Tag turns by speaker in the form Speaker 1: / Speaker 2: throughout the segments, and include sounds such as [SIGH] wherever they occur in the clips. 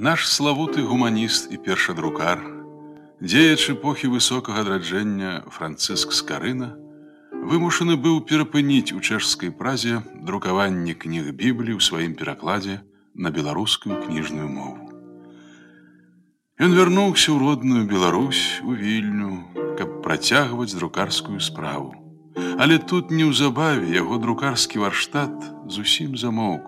Speaker 1: Наш славуты гуманіст і першадрукар, дзеяч эпохі высокага адраджэння Францыск Скарына, вымушаны быў перапыніць у чэшскай празе друкаванне кніг Бібліі ў сваім перакладзе на беларускую кніжную мову. Ён вярнуўся ў родную Беларусь у вільню, каб працягваць друкарскую справу. Але тут неўзабаве яго друкарскі варштат зусім замоўк.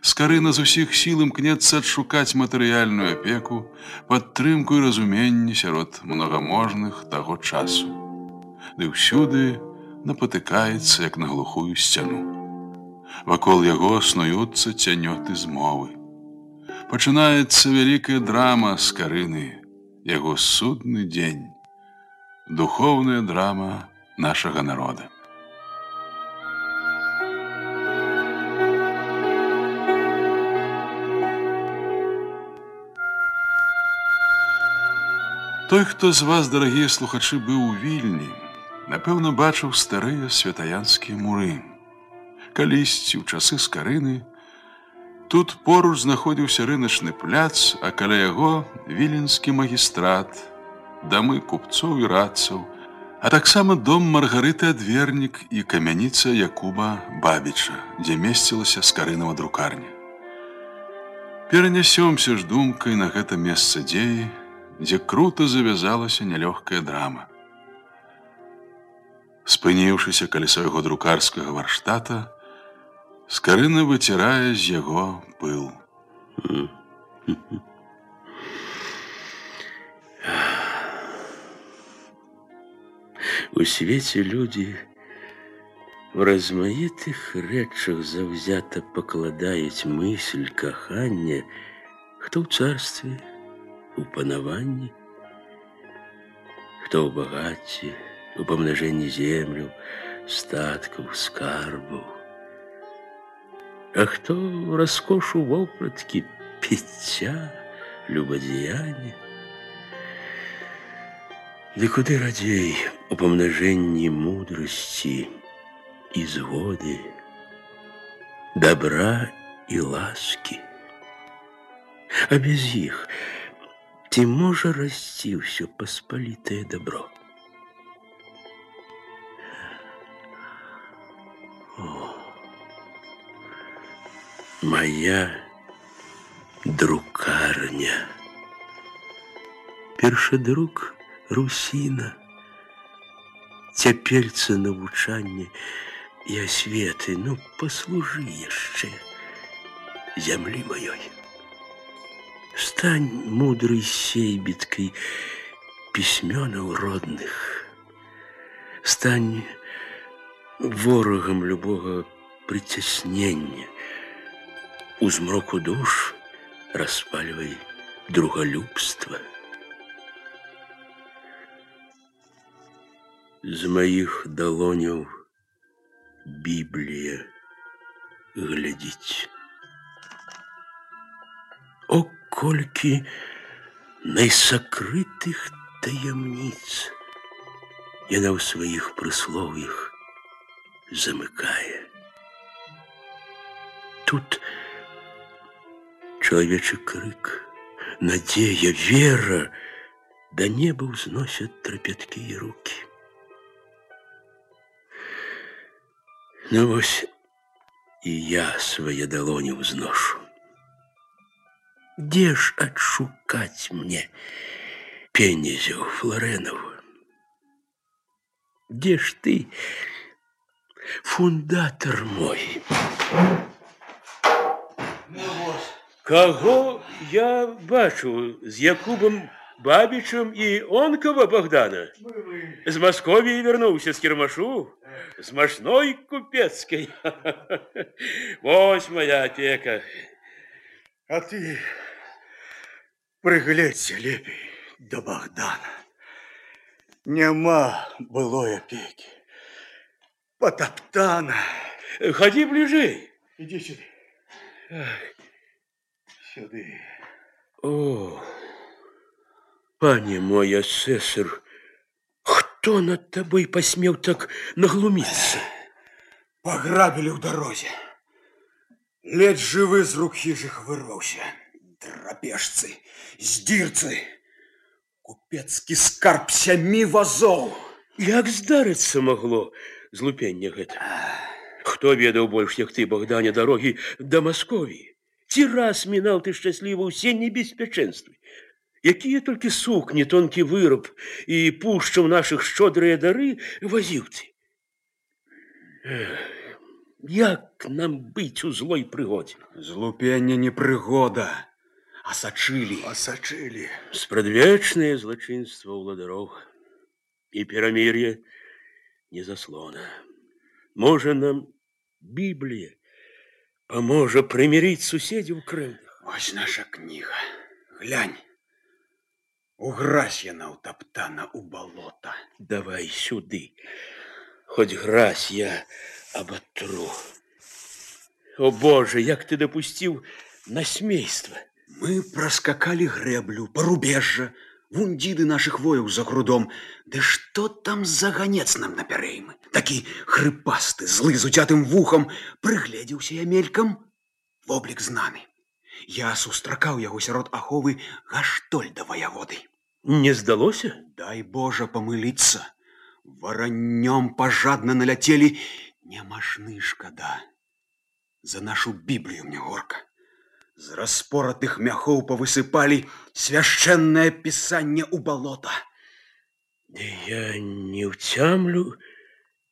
Speaker 1: Скарына з усіх сіл імкнецца адшукаць матэрыяльную апеку, падтрымку і разуменне сярод многаможных таго часу. Ды ўсюды напатыкаецца як на глухую сцяну. Вакол яго снуюцца цянёты змовы. Пачынаецца вялікая драма скарыны, яго судны дзень, духовная драма нашага народа. Той, хто з вас, дарагія слухачы, быў у вільні, напэўна, бачыў старыя святаянскія муры. Калісьці ў часы скарыны, тут поруч знаходзіўся рыначны пляц, а каля яго віленскі магістрат, дамы купцоў і радцаў, а таксама дом Маргарыты Адвернік і камяніца Якуба Бабіча, дзе месцілася скарынава друкарня. Перанясёмся ж думкай на гэта месца дзеі, дзе круто завязалася нялёгкая драма. Спыніўшыся каля свайго друкарскага варштата, скарына выцірае з яго пыл.
Speaker 2: У свеце людзі в размаітых рэчах заўзята пакладаюць мысль кахання, хто ў царстве, у панаванні, хто ў багацці, у памнажэнні землю, статкаў, скарбаў. А хто раскошу вопраткі піцця, любадзеяння. Ды куды радзей у памнажэнні мудрасці і згоды, добра і ласкі. А без іх, Ці можа расці ўсё паспалітае добро. О, моя друкарня. Першадрук русіна, цяперца навучанне і асветы, ну паслужы яшчэ зямлі маёй. Стань мудрой сейбиткой письменов родных. Стань ворогом любого притеснения. У змроку душ распаливай друголюбство. З моих долонев Библия глядеть. О, колькі найсакрытых таямніц яна ў сваіх прыслов'ях замыкае. Тут чалавечы крык, надзея, вера да неба ўзносят трапяткі і руки. Ну вось і я свае далоні ўзношу. Где ж отшукать мне Пенезю Флоренову? Где ж ты, фундатор мой?
Speaker 3: Кого я бачу з Якубом Бабічем і Онкова Богдана? З Московії вернувся з Кірмашу, з Машной Купецької. [LAUGHS] Ось моя опека.
Speaker 4: А ты прыгледзься лепей да Богдана. Няма былой опеки. Потоптана.
Speaker 3: Ходи ближе.
Speaker 4: Иди сюда. Сюда.
Speaker 2: О, пане мой асесар, кто над тобой посмел так наглумиться?
Speaker 4: Пограбили в дороге. Ледь живы з рук хижих вырвался.
Speaker 5: Драпежцы, здирцы, купецкі скарб сямі вазоў.
Speaker 2: Як здарыцца магло злупенне гэта? Хто ведаў больш, як ты, Богдане, дарогі да Масковіі? Ці раз мінаў ты шчасліва ўсе небеспячэнствы? Якія толькі сукні, тонкі выраб і пушчаў нашых шчодрыя дары вазіў ты? Эх, Як нам быць у злой прыгодзе?
Speaker 5: Злупенне не прыгода, а сачылі.
Speaker 6: Осочили.
Speaker 2: Спрадвечнае злачынства ўладароў і перамір'е не заслона. Можа нам Біблія паможа прымірыць суседзяў крыўдах.
Speaker 5: Вось наша кніга. Глянь. Угразь яна ўтаптана ў балота.
Speaker 2: Давай сюды. Хоць гразь я абатру. О Боже, як ты дапусціў насмейства.
Speaker 5: Мы праскакалі грэблю, парубежжа, вундзіды нашых вояў за грудом. Ды што там за ганец нам напярэймы? Такі хрыпасты, злы з уцятым вухам, прыгледзеўся я мелькам. Воблік знаны. Я сустракаў яго сярод аховы гаштольда ваяводы.
Speaker 2: Не здалося?
Speaker 5: Дай Божа памыліцца. Вараннём пажадна наляцелі, нямашны шкада. За нашу біблію мне горка. З распоратых мяхоў павысыпалі свяшчэннае пісанне ў балота.
Speaker 2: Ды я не ўцямлю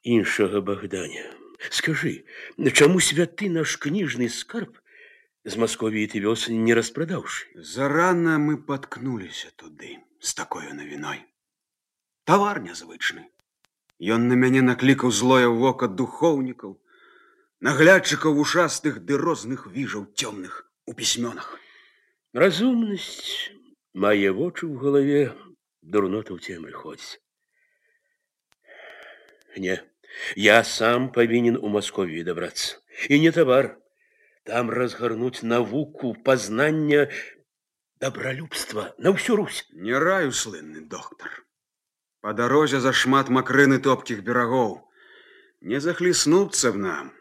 Speaker 2: іншага Богданя. Скажы, чаму святы наш кніжны скарб з Масковіі ты вёс не распрадаўшы?
Speaker 5: Зарана мы паткнуліся туды з такою навіной. Тавар нязвычны. Ён на мяне наклікаў злое вока духоўнікаў, наглядчыкаў ушастых ды розных віжаў цёмных у пісьмёнах.
Speaker 2: Разумнасць мае вочы ў галаве, дурнота ў цемры ходзіць. Не, я сам павінен у Масковіі дабрацца. І не тавар. Там разгарнуць навуку пазнання добралюбства на ўсю Русь.
Speaker 5: Не раю слынны доктар. Па дарозе зашмат макрыны топкіх берагоў. Не захліснуцца б нам,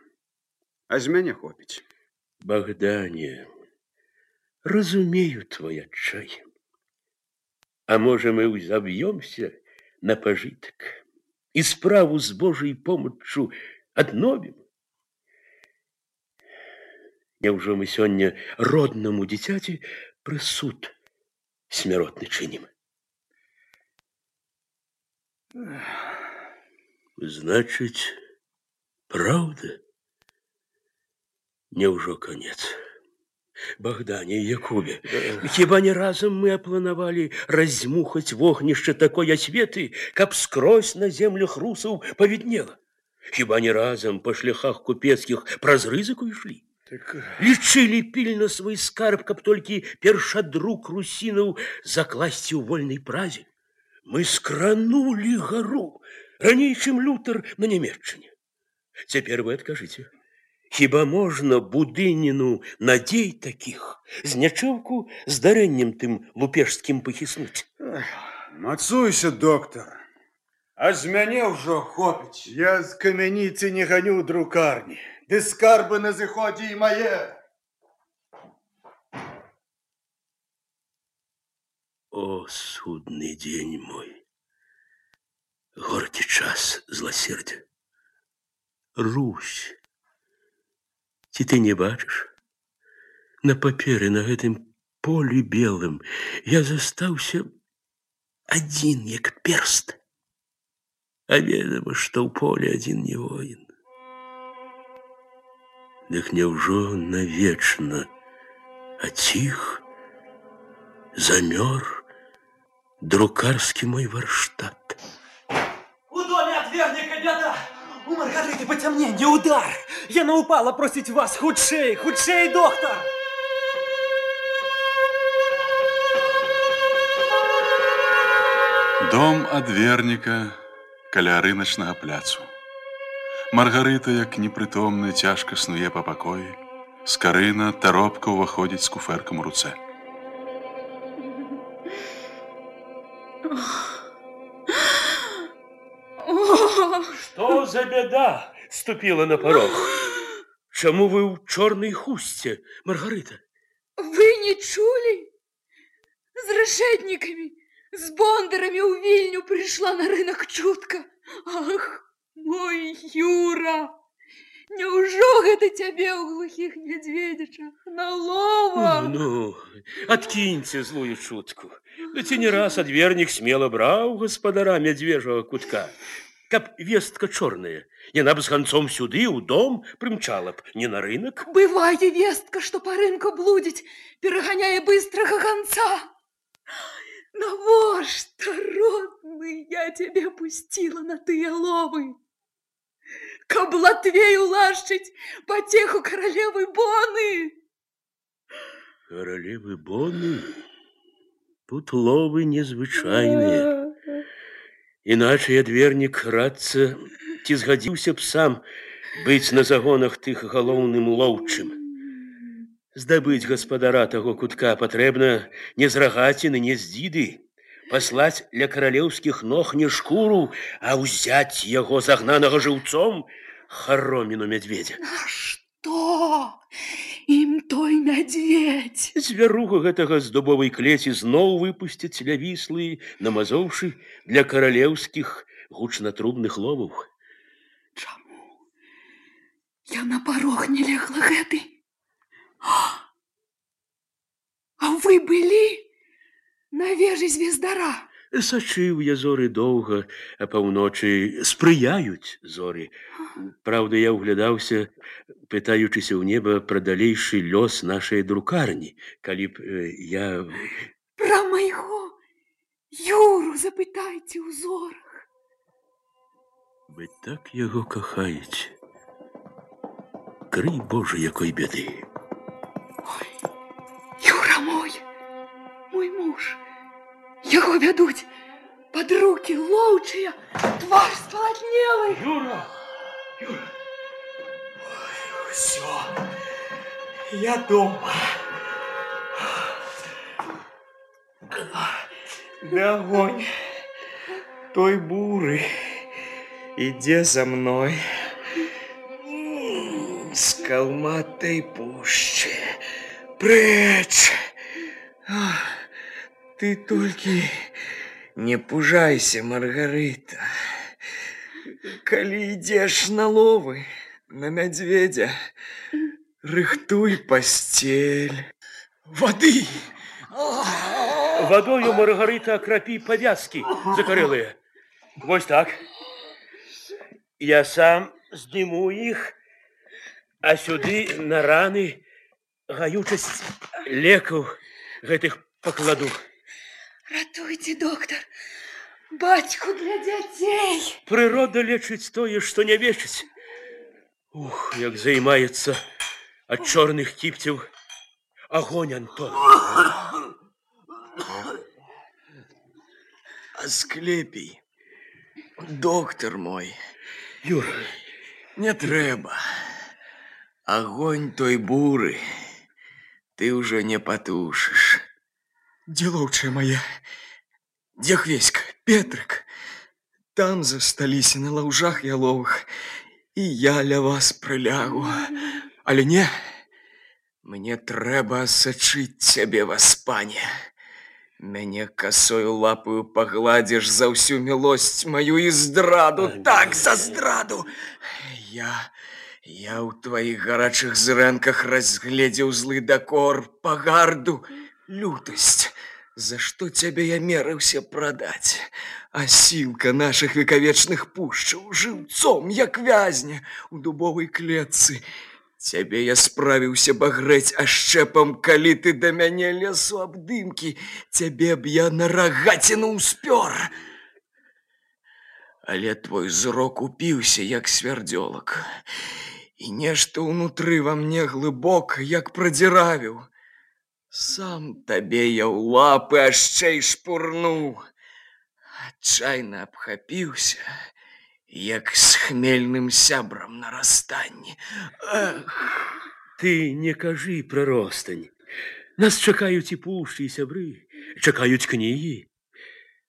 Speaker 5: а з мяне хопіць.
Speaker 2: Богдане, разумею твой отчай. А можа, мы узабьемся на пожиток и справу с Божьей помощью адновім. Няўжо мы сёння роднаму дзіцяці прысуд смяротны чынім. Значыць, праўда, Няўжо конец. Богдане і Якубе, хіба не разам мы апланавалі раздзьмухаць вогнішча такой асветы, каб скрозь на землях русаў павіднела. Хіба не разам па шляхах купецкіх праз рызыку ішлі.
Speaker 6: Так
Speaker 2: Лічылі пільна свой скарб, каб толькі першадрук русінаў закласці ў вольнай празе. Мы скранулі гару, раней, чым лютар на нямецчыне. Цяпер вы адкажыце. Хіба можна будыніну надзей такіх з нячэўку здарэннем тым лупежскім пахіснуць.
Speaker 5: Мацуйся, доктар. А з мяне ўжо хопіць.
Speaker 6: я з камяніцы не ганю друкарні. Ды скарбы на зыходзе і мае.
Speaker 2: О, судный день мой! Горький час злосердя. Русь! Ці ты не бачыш? На паперы на гэтым полі белым я застаўся адзін як перст. А ведама, што ў поле адзін не воін. Дык няўжо навечна, а ціх замёр друкарскі мой варштат.
Speaker 7: У Маргариты потемнение, удар! Яна упала просить вас, худшей, худшей, доктор!
Speaker 1: Дом адверніка каля рыначнага пляцу. Маргарыта, як непрытомны, цяжка снуе па пакоі. Скарына таропка ўваходзіць з куфэркам у руцэ.
Speaker 2: Что за беда ступила на порог? Чому ви у чорній хустці, Маргарита?
Speaker 8: Вы не не чулі? З решетниками, з бондарами у Вільню прийшла на ринок чутка. Ах, мой Юра! Няўжо гэта цябе ў глухіх мядзведзічах налова?
Speaker 2: Ну, откиньте злую шутку. Да ці не раз адвернік смело браў гаспадара мядзвежага кутка. Каб вестка чорная, яна б з ганцом сюды, у дом, прымчала б не на рынок.
Speaker 8: Бывае вестка, што па рынку блудзіць, пераганяе быстрага ганца. Навошта, родны, я цябе пусціла на тыя ловы? Каб Латвею лашчыць пацеху каралевы Боны.
Speaker 2: Королевы Боны, тут ловы незвычайныя. Іначай адвернік радца ці згадзіўся б сам быць на загонах тых галоўным лоўчым. Здабыць гаспадара таго кутка патрэбна не з рагаціны, не з дзіды, паслаць ля каралеўскіх ног не шкуру, а ўзяць яго загнанага жыўцом хароміну мядзведзя.
Speaker 8: А
Speaker 2: Звяруга гэтага з дубовай клеці зноў выпусцяць ля віслы, намазоўшы для каралеўскіх гучнатрубных ловаў.
Speaker 8: Чаму? Я на парог не легла гэты. А вы былі на вежы звездара.
Speaker 2: Сачыў я зоры доўга, а паўночы спрыяюць зоры. Праўда, я ўглядаўся, пытаючыся ў неба пра далейшы лёс нашай друкарні, калі б э, я
Speaker 8: Пра майго Юру запытайце ў зорах.
Speaker 2: Вы так яго кахаеце. Крый Божа, якой бяды.
Speaker 8: Ой, Юра мой, мой муж. Яго вядуць пад рукі лоўчыя, твар спалатнелы.
Speaker 2: Юра!
Speaker 9: Все. Я дома. Да огонь. Той буры. Иди за мной. С калматой пущи. Прочь. Ах, Ты только не пужайся, Маргарита. Коли идешь на ловы, на медведя, рыхтуй постель. Воды!
Speaker 2: Вадою Маргарита акрапі павязкі закарэлыя. Вось так. Я сам здыму іх, а сюды на раны гаючасць лекаў гэтых пакладу.
Speaker 8: Ратуйте, доктор. Бацьку для дзяцей.
Speaker 2: Прырода лечыць тое, што не вечыць. Ух, як займаецца ад чорных кіпцяў агонь Антон.
Speaker 9: Асклепій, доктор мой,
Speaker 2: Юра,
Speaker 9: не трэба. Огонь той буры ты уже не потушишь. Деловчая моя, дзе Хвеська, Петрик, там засталіся на лаўжах яловых, і я ля вас прылягу. Але не, мне трэба сачыць цябе васпане. Мяне косою лапаю пагладзіш за ўсю мілосць маю і здраду, так за здраду. Я, я ў тваіх гарачых зрэнках разгледзеў злы дакор, пагарду, лютасць. За што цябе я мерыўся прадаць? А сілка нашых векавечных пушчаў жыўцом, як вязня у дубовай клетцы. Цябе я справіўся багрэць ашчэпам, калі ты да мяне лесу абдымкі, цябе б я на рагаціну ўспёр. Але твой зрок упіўся, як свярдзёлак. І нешта ўнутры ва мне глыбока, як прадзіравіў. Сам табе я ў лапы яшчэ і шпурнуў. Адчайна абхапіўся, як з хмельным сябрам на расстанні. Эх,
Speaker 2: ты не кажы пра ростань. Нас чакаюць і пушчы і сябры, чакаюць кнігі.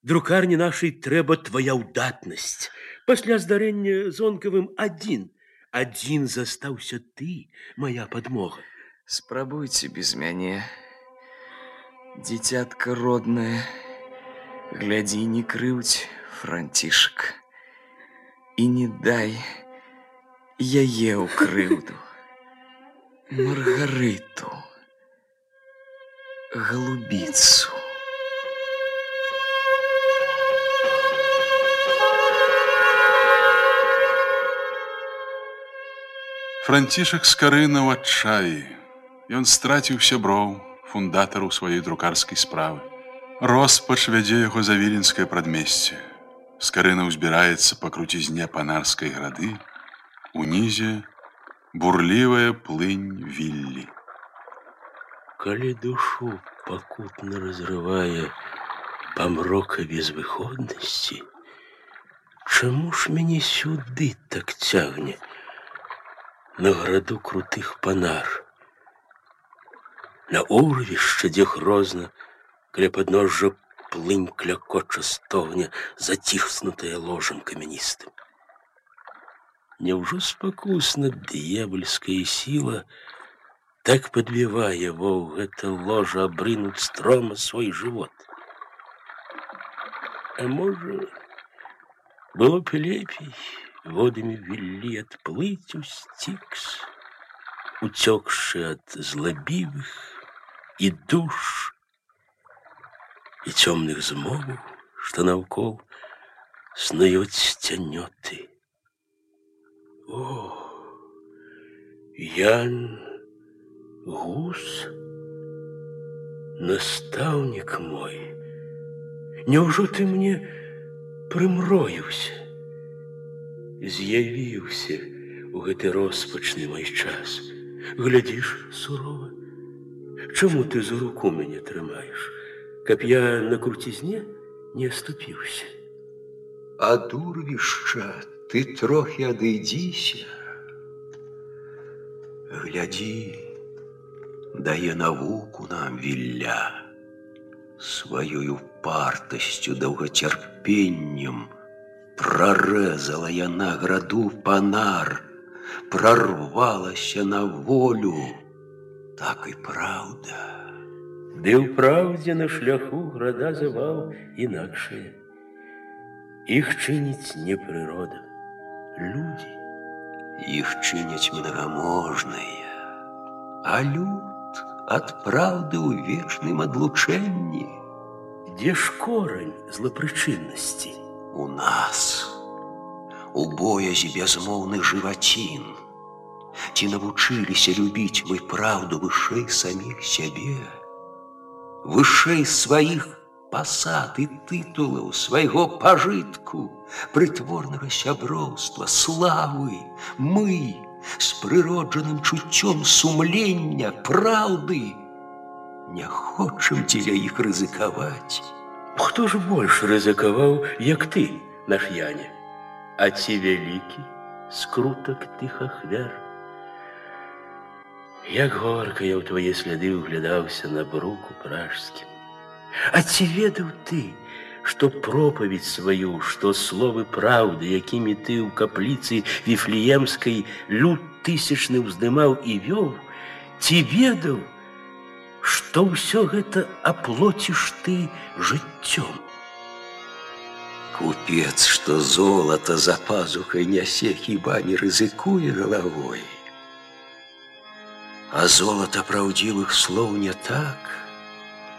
Speaker 2: Друкарні нашай трэба твая ўдатнасць. Пасля здарэння зонкавым адзін, адзін застаўся ты, моя падмога.
Speaker 9: спрабуйце без мяне. Дзіцятка роднае, глядзі, не крыўдзь, францішак. І не дай яе ў крыўду. Маргарыту, голубіцу.
Speaker 1: Францішак скарына ў адчаі. Ён страціў сяброў, фундатараў сваёй друкарскай справы. Роспач вядзе яго за віленскае прадмесце. Скарына ўзбіраецца па круцізне панарскай грады, унізе бурлівая плынь віллі.
Speaker 2: Калі душу пакутна разрывае памрока безвыходнасці, чаму ж мяне сюды так цягне на граду крутых панар? На урвішча, дзе грозна, каля падножжа плынь клякоча стогне, заціхнутая ложам камяністым. Няўжо спакусна д'ябальская сіла так падбівае воў гэта ложа абрынуць строма свой жывот. А можа, было б лепей водамі віллі адплыць у сцікс, уцёкшы ад злабівых і душ і цёмных змоваў, што наўкол снуюць цянёты. О, Ян Гус, настаўнік мой, Няўжо ты мне прымроіўся, з'явіўся у гэты роспачны мой час. Глядзіш сурова, Чаму ты за руку мяне трымаеш, каб я на круцізне не astупіўся.
Speaker 10: Ад урвішча ты трохі адыдзіся. Глядзі, дае навуку нам вілля. Сваёю партасцю даўгацярпеннем прарэзала яна граду панар, прарвалася на волю. Так і праўда.
Speaker 2: Ды ў праўдзе на шляху града завал інакшае. Іх чыніць не прырода, людзі.
Speaker 10: Іх чыняць многаможныя, а люд ад праўды ў вечным адлучэнні
Speaker 2: Дзе ж корань злапрычыннасці?
Speaker 10: у нас, у боязі бязмоўных жывацін. Ці навучыліся любіць мы праўду вышэй саміх сябе, вышэй сваіх пасад і тытулаў свайго пажытку, прытворнага сяброўства, славы, мы з прыроджаным чуццём сумлення, праўды, не хочам дзеля іх рызыкаваць.
Speaker 2: Хто ж больш рызыкаваў, як ты, наш Яне? А ці вялікі скрутак тых ахвяр? Як горка я ў твае сляды ўглядаўся на бруку пражскім. А ці ведаў ты, што пропаведь сваю, што словы праўды, якімі ты ў капліцы віфлеемскай люд тысячны ўздымаў і вёў, ці ведаў, што ўсё гэта аплоціш ты жыццём.
Speaker 10: Купец, што золата за пазухай нясе, хіба не рызыкуе галавой. А золата праўдзівых слоў не так.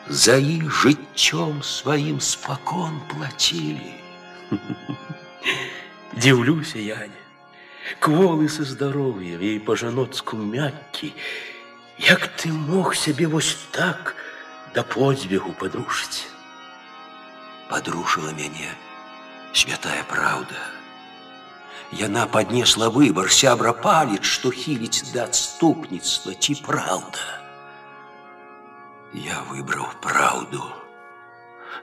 Speaker 10: За іх жыццём сваім спакон плацілі. [LAUGHS]
Speaker 2: Дзіўлюся яне. Кволы са здароўя і па-жаноцку мяккі. Як ты мог сябе вось так да подзвігу падрушыць?
Speaker 10: Падрушыла мяне святая праўда. Яна паднесла выбар сябра паліць, што хіліць да адступніцтва ці праўда. Я выбраў праўду.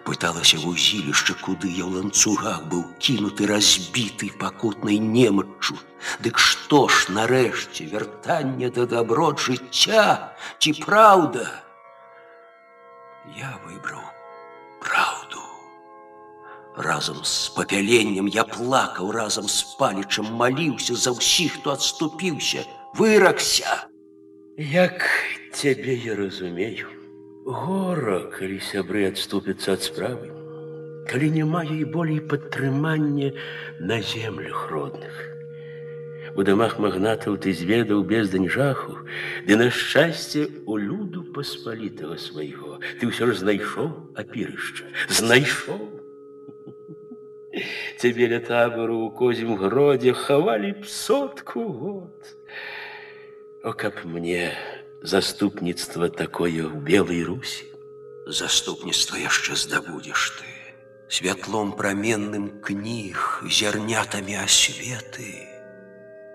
Speaker 10: Пыталася вузілішча, куды я ў ланцугах быў кінуты разбіты пакутнай немаччу. Дык што ж нарэшце вяртанне да даброт жыцця ці праўда? Я выбраў праўду. Разам з папяленнем я плакаў разам з палічам маліўся за ўсіх, хто адступіўся, выракся.
Speaker 2: Як цябе я разумею, Гора, калі сябры адступяцца ад справы, калі няма ёй болей падтрымання на землях родных. У дамах магнатаў ты зведаў бездань жаху, ды на шчасце у люду паспалітага свайго. Ты ўсё ж знайшоў апірышча, знайшоў. Цябе ля табору у козім гродзе хавалі б сотку год. О, каб мне заступніцтва такое ў белай русі.
Speaker 10: Заступніцтва яшчэ здабудзеш ты. Святлом праменным кніг, зярнятамі асветы.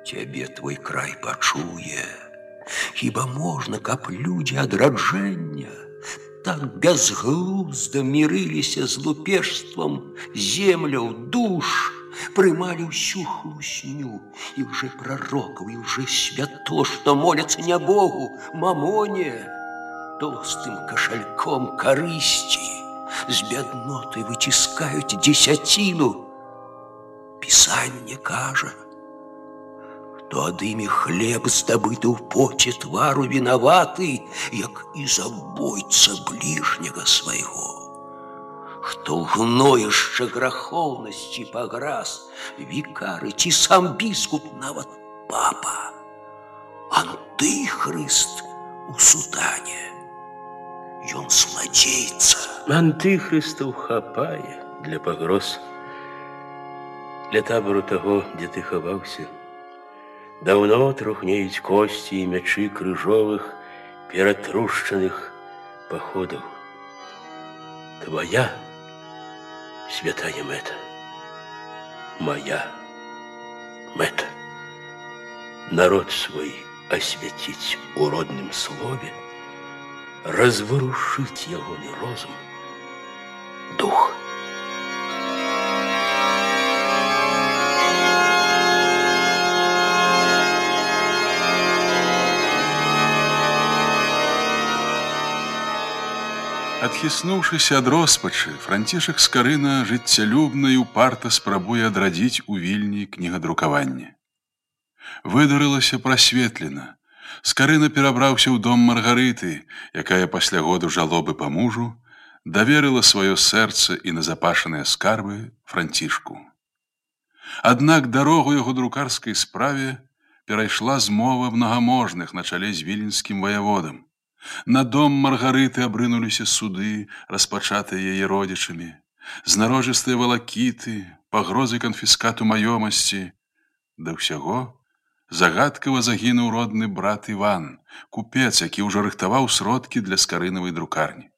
Speaker 10: Цябе твой край пачуе. Хіба можна, каб людзі адраджэння так бязглузда мірыліся з лупешствам земляў душ, прымалі ўсю хлусню і ўжо прарокаў і ўжо свято, што моляцца не Богу, мамоне, толстым кашальком карысці, з бядноты выціскаюць дзесяціну. Пісанне кажа, хто ад імі хлеб здабыты ў поце твару вінаваты, як і забойца бліжняга свайго. Хто ў гноішча грахоўнасці паграз, вікары ці сам біскуп нават папа. Антыхрыст у сутане. Ён зладзейца.
Speaker 2: Антыхрыстаў хапае для пагроз. Для табору таго, дзе ты хаваўся, Даўно трухнеюць косці і мячы крыжовых ператрушчаных паходаў. Твоя святая мэта, моя мэта. Народ свой освяціць у родным слове, разварушыць ягоны розум, дух.
Speaker 1: Адхіснуўшыся ад роспачы, францішак скарына жыццялюбна і упарта спрабуе адрадзіць у вільні кнігадрукаванне. Выдарылася прасветлена. Скарына перабраўся ў дом маргарыты, якая пасля году жалобы па мужу даверыла сваё сэрца і назапашаныя скарбы францішку. Аднак дарогу яго друкарскай справе перайшла змова мнагаможных на чале з віленскім ваяводам. На дом маргарыты абрынуліся суды, распачатыя яе родзічамі, знарожыстыя валакіты, пагрозы канфіскату маёмасці. Да ўсяго загадкава загінуў родны брат Іван, купец, які ўжо рыхтаваў сродкі для скарынавай друкарні.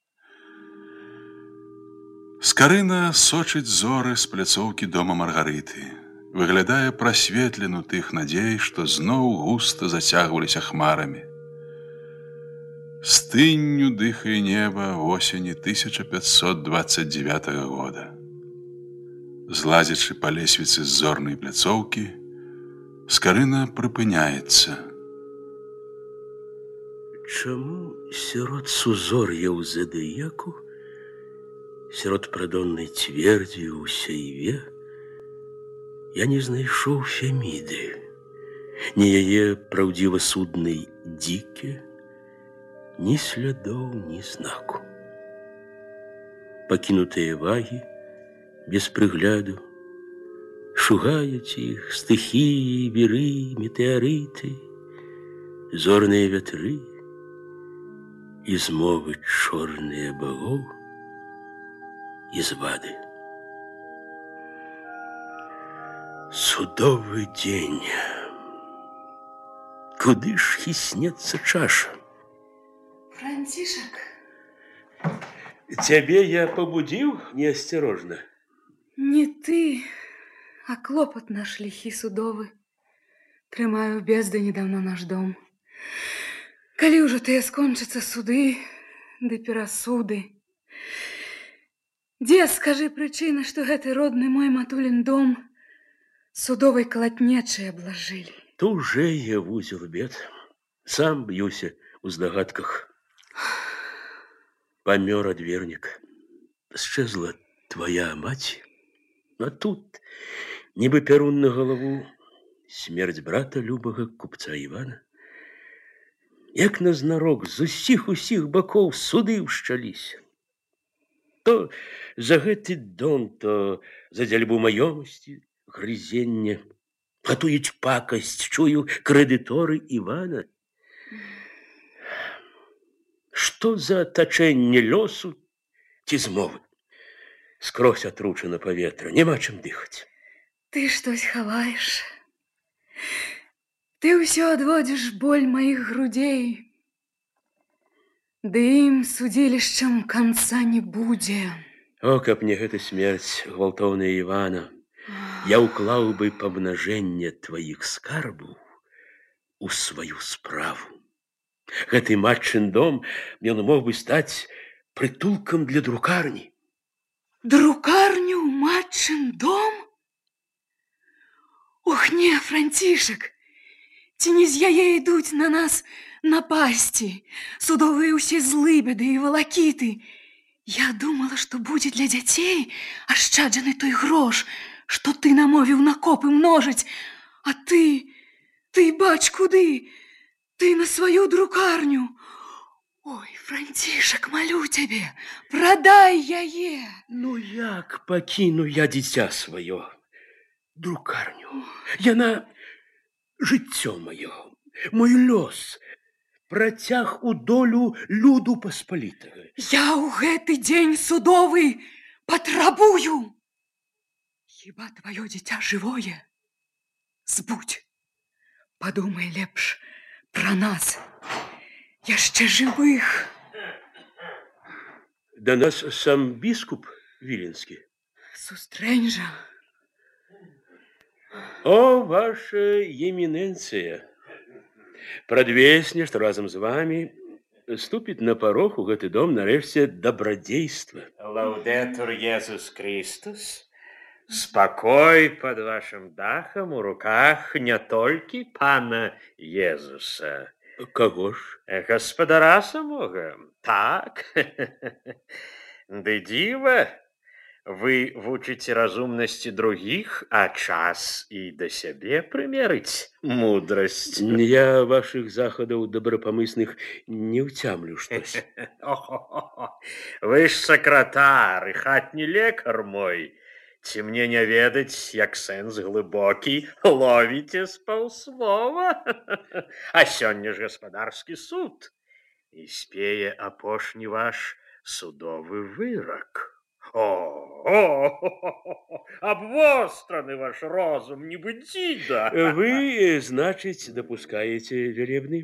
Speaker 1: Скарына сочыць зоры з пляцоўкі дома маргарыты. Выглядае прасветлену тых надзей, што зноў густа зацягваліся хмарамі. Стынню дыхае неба осені 1529 года. Злазячы па лесвіцы з зорнай пляцоўкі, скарына прыпыняецца.
Speaker 2: Чаму сярод сузор'яў задыяку, сярод прадоннай цвердзі ў сяйве, я не знайшоў феміды, не яе праўдзіва суднай дзікі, ні слядоў, ні знаку. Пакінутыя вагі без прыгляду, шугаюць іх стыхіі, веры, метэарыты, зорныя вятры і змовы чорныя багоў і звады. Судовы дзень. Куды ж хіснецца чаша?
Speaker 8: Францішак,
Speaker 3: Цябе я пабудзіў неасцярожна.
Speaker 8: не ты, а клопат наш ліхі судовы. Трымаю ў бездані даўно наш дом. Калі ўжо тыя скончацца суды ды перасуды. Дзе скажы прычына, што гэты родны мой матулін дом судовай калатнечай аблажылі.
Speaker 2: Туже я вузел бед, сам б'юся у здагадках. Памёр адвернік, счэзла твоя маці, а тут нібы пярун на галаву смерць брата любага купца Івана. як назнарок з усіх усіх бакоў суды ўшчаліся. То за гэты дом, то за дзяльбу маёмасці, грызення, гатуюць пакасць, чую крэдыторы Івана. Што за атачэнне лёсу ці змовы? Скрозь атручана паветра, няма чым дыхаць.
Speaker 8: Ты штось хаваеш. Ты ўсё адводзіш боль маіх грудзей. Ды ім судзілішчам канца не будзе.
Speaker 2: О, каб не гэта смерць гвалтоўная Івана, я ўклаў бы памнажэнне тваіх скарбаў у сваю справу. Гэты матчын дом ён мог бы стаць прытулкам для друкарні.
Speaker 8: Друкарню матчын дом? Ох не, Францішак, ці не з яе ідуць на нас напасці, судовыя ўсе злыбеды і валакіты. Я думала, што будзе для дзяцей ашчаджаны той грош, што ты намовіў на копы множыць, а ты, ты бач куды, ты на сваю друкарню. Ой, Францішак, малю цябе, прадай яе.
Speaker 2: Ну як пакіну я дзіця сваё, друкарню. Яна жыццё маё, мой лёс, працяг у долю люду паспалітага.
Speaker 8: Я ў гэты дзень судовы патрабую. Хіба тваё дзіця жывое? Збудь. Падумай лепш пра нас. Яшчэ жывых.
Speaker 2: Да нас сам біскуп віленскі.
Speaker 8: Сустрэнь жа.
Speaker 2: О, ваша еміненцыя! Прадвесне, што разам з вамі ступіць на парог у гэты дом нарэшце дабрадзейства.
Speaker 11: Лаудетур Езус Христус. Спакой под вашим дахом у руках не толькі пана Езуса.
Speaker 2: Каго ж?
Speaker 11: Гаспадара самога. Так. Ды дзіва, вы вучыце разумнасці другіх, а час і да сябе прымерыць мудрасць.
Speaker 2: Я вашых захадаў добрапамысных не ўцямлю штось. [LAUGHS]
Speaker 11: О-хо-хо-хо. Вы ж сакратар і хатні лекар мой. Ці мне не ведаць, як сэнс глыбокі ловіце з паўслова. [LAUGHS] А сёння ж гаспадарскі суд і спее апошні ваш судовы вырак. О, о, обвостраны ваш розум, нібы дзіда.
Speaker 2: Вы, значыць, дапускаеце вялебны,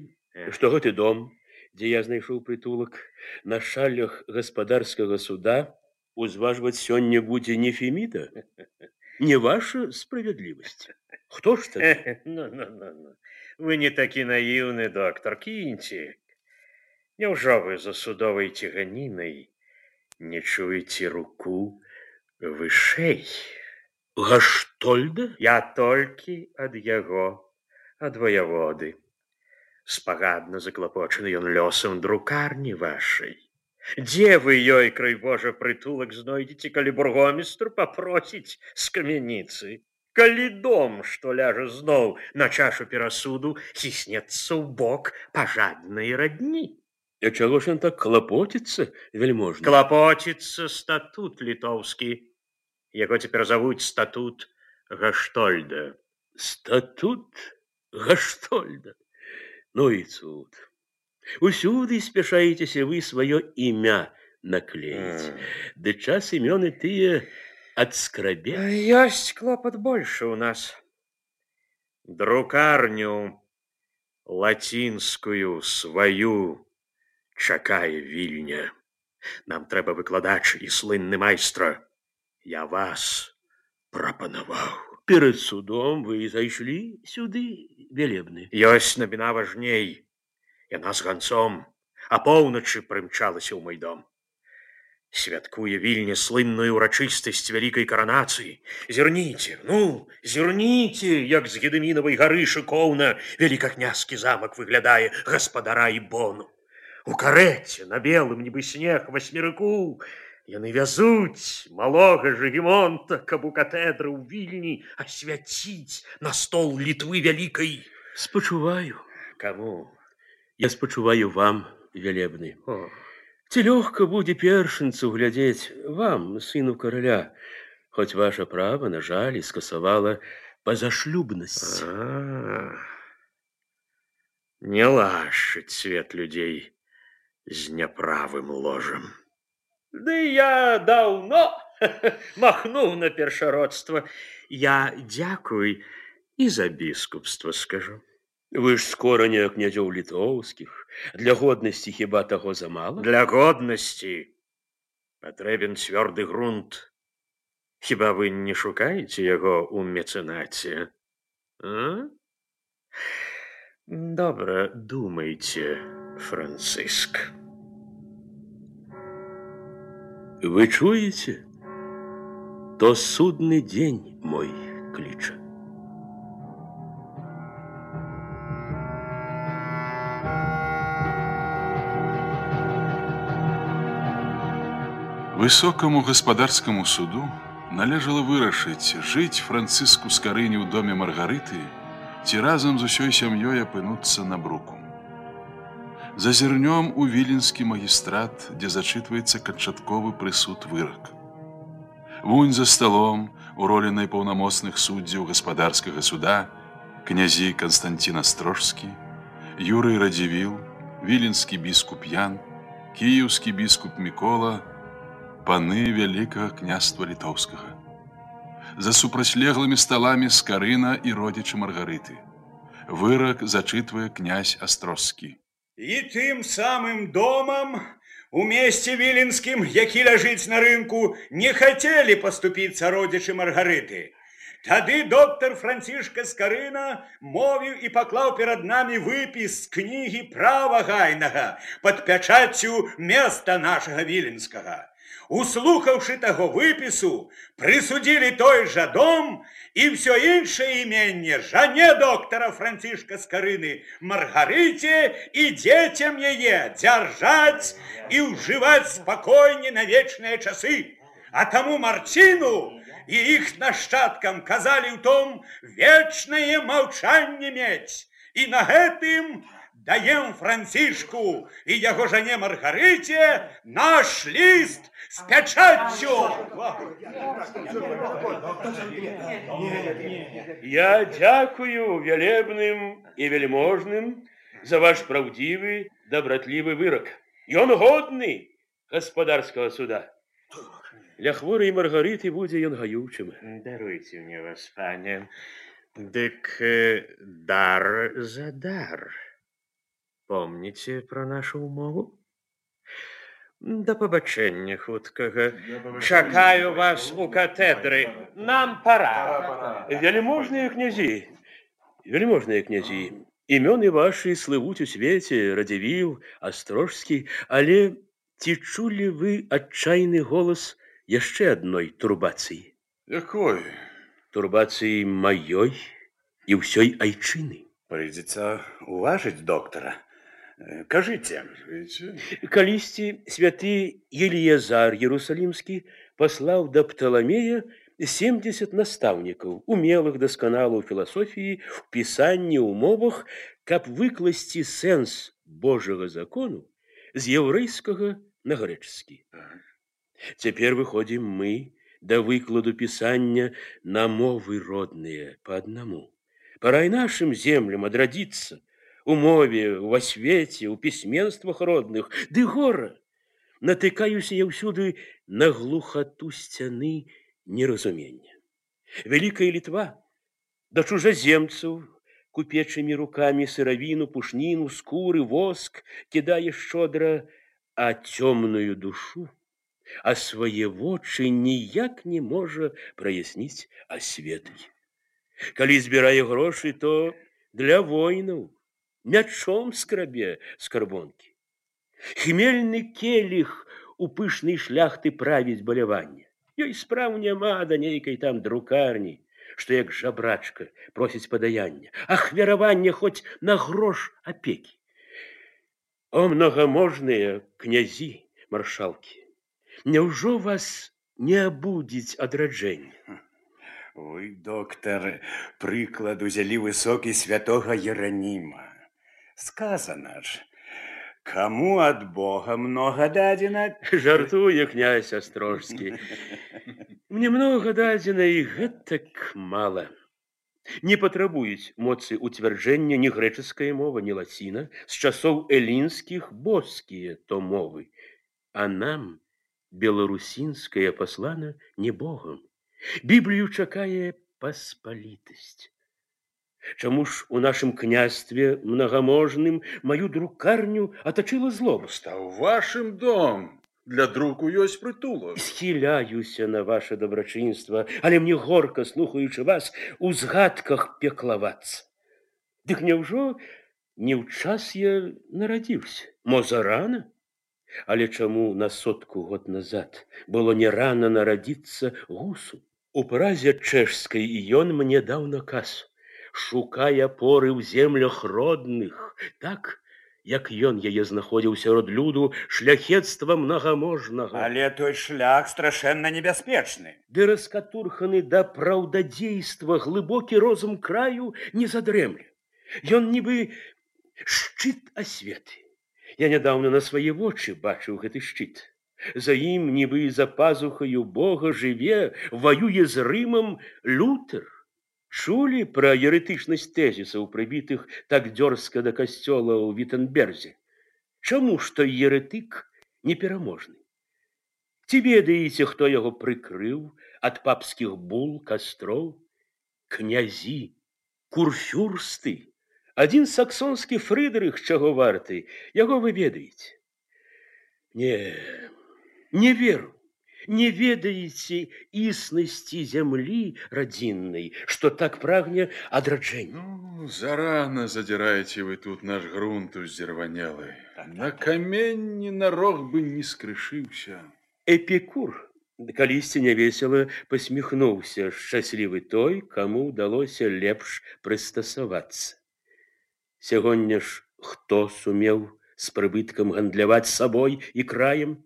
Speaker 2: што гэты дом, дзе я знайшоў прытулак, на шалях гаспадарскага суда узважваць сёння будзе не феміда, не ваша справядлівасць. Хто ж тады? [LAUGHS]
Speaker 11: Ну, ну, ну, ну. Вы не такі наіўны доктор Кінці. Няўжо вы за судовай ціганінай не чуеце руку вышэй?
Speaker 2: Гаштольда?
Speaker 11: Я толькі ад яго, ад ваяводы. Спагадна заклапочаны ён лёсам друкарні вашай. Дзе вы ёй край Божа прытулак знойдзеце, калі бургомістр папросіць з камяніцы? Калі дом, што ляжа зноў на чашу перасуду, ціснецца ў бок пажаднай радні.
Speaker 2: А чаго ж ён так клапоціцца, вельможна?
Speaker 11: Клапоціцца статут літоўскі. Яго цяпер завуць статут Гаштольда.
Speaker 2: Статут Гаштольда. Ну і цуд. Усюды спяшаецеся вы сваё імя наклеіць. Ды час імёны тыя адскрабе.
Speaker 11: Ёсць клопат больше у нас. Друкарню лацінскую сваю чакае вільня. Нам трэба выкладач і слынны майстра. Я вас прапанаваў.
Speaker 2: Перад судом вы зайшлі сюды, вялебны.
Speaker 11: Ёсць навіна важней. Яна з ганцом, а поўначы прымчалася ў мой дом. Святкуе вільня слынную ўрачыстасць вялікай каранацыі. Зірніце, ну, зірніце, як з гедымінавай гары шыкоўна вялікакнязскі замак выглядае гаспадара і бону. У карэце на белым нібы снег васьмерыку яны вязуць малога жыгемонта, каб у катедры ў вільні асвяціць на стол літвы вялікай.
Speaker 2: Спачуваю.
Speaker 11: Каму?
Speaker 2: Я спачуваю вам, вялебны. Ці лёгка будзе першынцу глядзець вам, сыну караля, хоць ваша права, на жаль, і скасавала пазашлюбнасць.
Speaker 11: А, Не лашыць свет людзей з няправым ложам. Ды я даўно [LAUGHS] махнуў на першародства. Я дзякуй і за біскупства скажу.
Speaker 2: Вы ж скора не князёў літоўскіх, для годнасці хіба таго замала?
Speaker 11: Для годнасці патрэбен цвёрды грунт. Хіба вы не шукаеце яго ў мецэнаце? А? Добра, думайце, Францыск.
Speaker 2: Вы чуеце? То судны дзень мой кліча.
Speaker 1: Высокому гаспадарскаму суду належала вырашыць жыць францыску скарыні ў доме маргарыты ці разам з усёй сям'ёй апынуцца на бруку. Зазірнём у віленскі магістрат, дзе зачытваецца канчатковы прысуд вырак. Вунь за сталом у ролі найпаўнамоцных суддзяў гаспадарскага суда князі Канстантін Астрожскі, Юрый Радзівіл, віленскі біскуп Ян, кіеўскі біскуп Мікола, паны вялікага княства літоўскага. За супрацьлеглымі сталамі скарына і родзічы маргарыты. Вырак зачытвае князь Астроскі.
Speaker 4: І тым самым домам у месце віленскім, які ляжыць на рынку, не хацелі паступіцца родзічы маргарыты. Тады доктор Францішка Скарына мовіў і паклаў перад намі выпіс з кнігі права гайнага пад пячаццю места нашага віленскага. Услухаўшы таго выпісу, прысудзілі той жа дом і ўсё іншае іменне жане доктара Францішка Скарыны, Маргарыце і дзецям яе дзяржаць і ўжываць спакойне на вечныя часы. А таму Марціну і іх нашчадкам казалі ў том вечнае маўчанне мець. І на гэтым даем Францішку і яго жане Маргарыце наш ліст з пячаццю.
Speaker 2: Я дзякую вялебным і вельможным за ваш праўдзівы, дабратлівы вырак. Ён годны гаспадарскага суда. Для хворай маргарыты будзе ён гаючым.
Speaker 11: Даруйце мне вас, пане. Дык э, дар за дар. Помніце пра нашу ўмову? Да пабачэння хуткага. Чакаю вас у катедры. Нам пора.
Speaker 2: Вельможныя князі, вельможныя князі, імёны вашы слывуць у свеце, радзівіл, астрожскі, але ці чулі вы адчайны голас яшчэ адной турбацыі?
Speaker 1: Якой?
Speaker 2: Турбацыі маёй і ўсёй айчыны.
Speaker 4: Прыйдзецца уважыць доктара. Э, Кажыце,
Speaker 2: Калісьці святы Еліязар Єрусалімскі паслаў да Пталамея 70 настаўнікаў, умелых дасканалаў філасофіі, в пісанні умовах, каб выкласці сэнс Божага закону з яўрэйскага на грэчаскі. Цяпер выходзім мы да выкладу пісання на мовы родныя па аднаму. Пора і нашым землям адрадзіцца, у мове, у асвеце, у пісьменствах родных, ды гора. Натыкаюся я ўсюды на глухату сцяны неразумення. Вялікая літва да чужаземцаў, купечымі рукамі сыравіну, пушніну, скуры, воск кідае шчодра, а цёмную душу, а свае вочы ніяк не можа праясніць асветлі. Калі збірае грошы, то для воінаў, мячом скрабе скарбонкі. Хмельны келіх у пышнай шляхты правіць баляванне. Ёй спраў няма да нейкай там друкарні, што як жабрачка просіць падаяння, ахвяраванне хоць на грош апекі. О многаможныя князі, маршалкі, Няўжо вас не абудзіць адраджэнне?
Speaker 4: Вы, доктар, прыклад узялі высокі святога Ераніма. Сказана ж, Кому от Бога много дадено? [LAUGHS]
Speaker 2: Жартуе князь Острожский. Мне много дадено, и гэтак мало. Не патрабуюць моцы ўцвярджэння ні грэчаская мова, ні лаціна, з часоў элінскіх боскія то мовы. А нам беларусінская паслана не Богом. Біблію чакае паспалітасць. Чаму ж у нашым княстве многаможным маю друкарню атачыла злобста?
Speaker 1: Та ў вашым дом для друку ёсць прытулак.
Speaker 2: Схіляюся на ваше добрачынства, але мне горка, слухаючы вас, у згадках пеклавацца. Дык няўжо не ў час я нарадзіўся, мо зарана? Але чаму на сотку год назад было не рана нарадзіцца гусу? У празе чэшскай і ён мне даў наказ, шукай апоры ў землях родных, так, як ён яе знаходзіў сярод люду шляхецтва мнагаможнага.
Speaker 4: Але той шлях страшэнна небяспечны.
Speaker 2: ды раскатурханы да праўдадзейства глыбокі розум краю не задрэмле. Ён нібы шчыт асветы. Я нядаўна на свае вочы бачыў гэты шчыт. За ім нібы за пазухаю Бога жыве, ваюе з рымам лютер. Чулі пра еретычнасць тэзісаў, прыбітых так дзёрзка да касцёла ў Вітенберзе. Чаму ж той еретык непераможны? Ці ведаеце, хто яго прыкрыў ад папскіх бул кастроў? Князі, курфюрсты, адзін саксонскі фрыдрых чаго варты, яго вы ведаеце. Не, не веру. Не ведаеце існасці зямлі радзіннай, што так прагне адраджэння.
Speaker 1: Ну, зарано задираете вы тут наш грунт уздзерванелы. На каменні нарог бы не скрышыўся.
Speaker 2: Эпікур калісьці нявесела посміхнуўся шчаслівы той, каму ўдалося лепш прыстасавацца. Сягоння ж хто сумеў з прыбыткам гандляваць сабой і краем,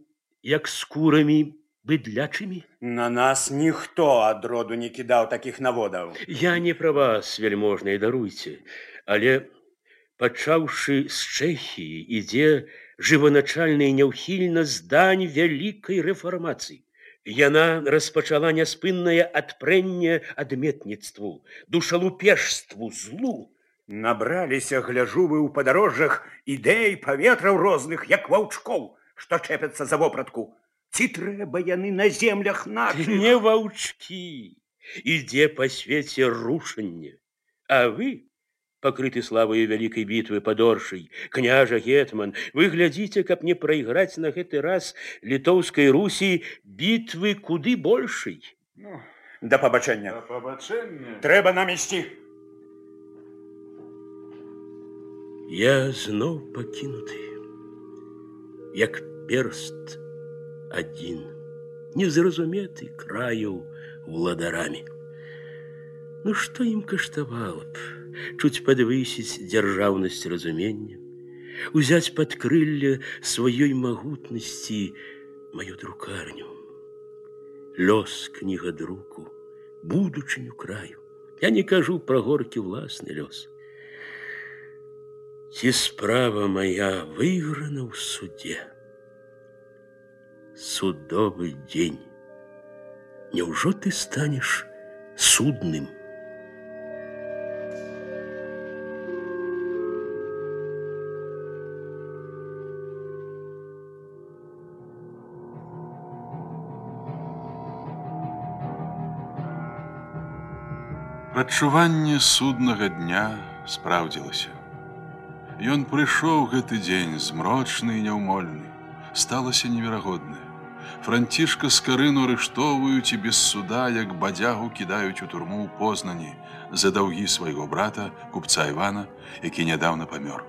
Speaker 2: як скурамі Быдлячымі.
Speaker 4: На нас ніхто ад роду не кідаў такіх наводаў.
Speaker 2: Я не пра вас вельможнай даруйце, але пачаўшы з Чэхіі ідзе жываначальна і няўхільна здань вялікай рэфармацыі. Яна распачала няспыннае адпрэнне адметніцтву, душалупешству злу.
Speaker 4: Набраліся, гляжу вы ў падарожжах ідэй паветраў розных, як ваўчкоў, што чэпяцца за вопратку. Ці трэба яны на землях нашых?
Speaker 2: Не ваўчкі, ідзе па свеце рушанне. А вы, пакрыты славою вялікай бітвы падоршай, княжа гетман, вы глядзіце, каб не прайграць на гэты раз літоўскай русі бітвы куды большай.
Speaker 4: Ну, да пабачэння.
Speaker 1: Пабачэнне.
Speaker 4: Трэба нам ісці.
Speaker 2: Я зноў пакінуты, як перст адзін, незразуметы краю уладарамі. Ну што ім каштавала б чуць падвысіць дзяржаўнасць разумення, узяць пад крылле сваёй магутнасці маю друкарню. Лёс кніга друку, будучыню краю. Я не кажу пра горкі ўласны лёс. Ці справа моя выйграна ў суде. Судовы дзень. Няўжо ты станеш судным?
Speaker 1: Адчуванне суднага дня спраўдзілася. Ён прыйшоў гэты дзень змрочны і няўмольны, сталася неверагоднае. Францішка з карыну арыштоўваюць і без суда, як бадзягу кідаюць у турму ў познані за даўгі свайго брата, купца Івана, які нядаўна памёр.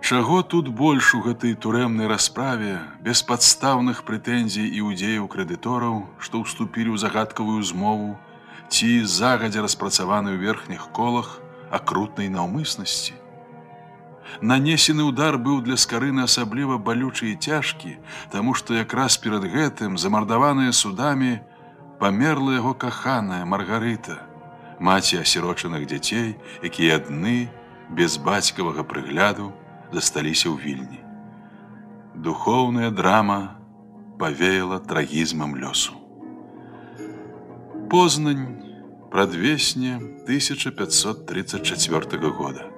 Speaker 1: Чаго тут больш у гэтай турэмнай расправе беспадстаўных прэтэнзій і ўдзеяў крэдытораў, што ўступілі ў загадкавую змову, ці загадзя распрацаваны ў верхніх колах акрутнай наўмыснасці. Нанесены ўдар быў для скарыны асабліва балючы і цяжкі, таму што якраз перад гэтым замардаваная судамі памерла яго каханая маргарыта, маці асірочаных дзяцей, якія адны без бацькавага прыгляду засталіся ў вільні. духовная драма повеяла трагизмом лёсу. Познань, Прадвесне 1534 года.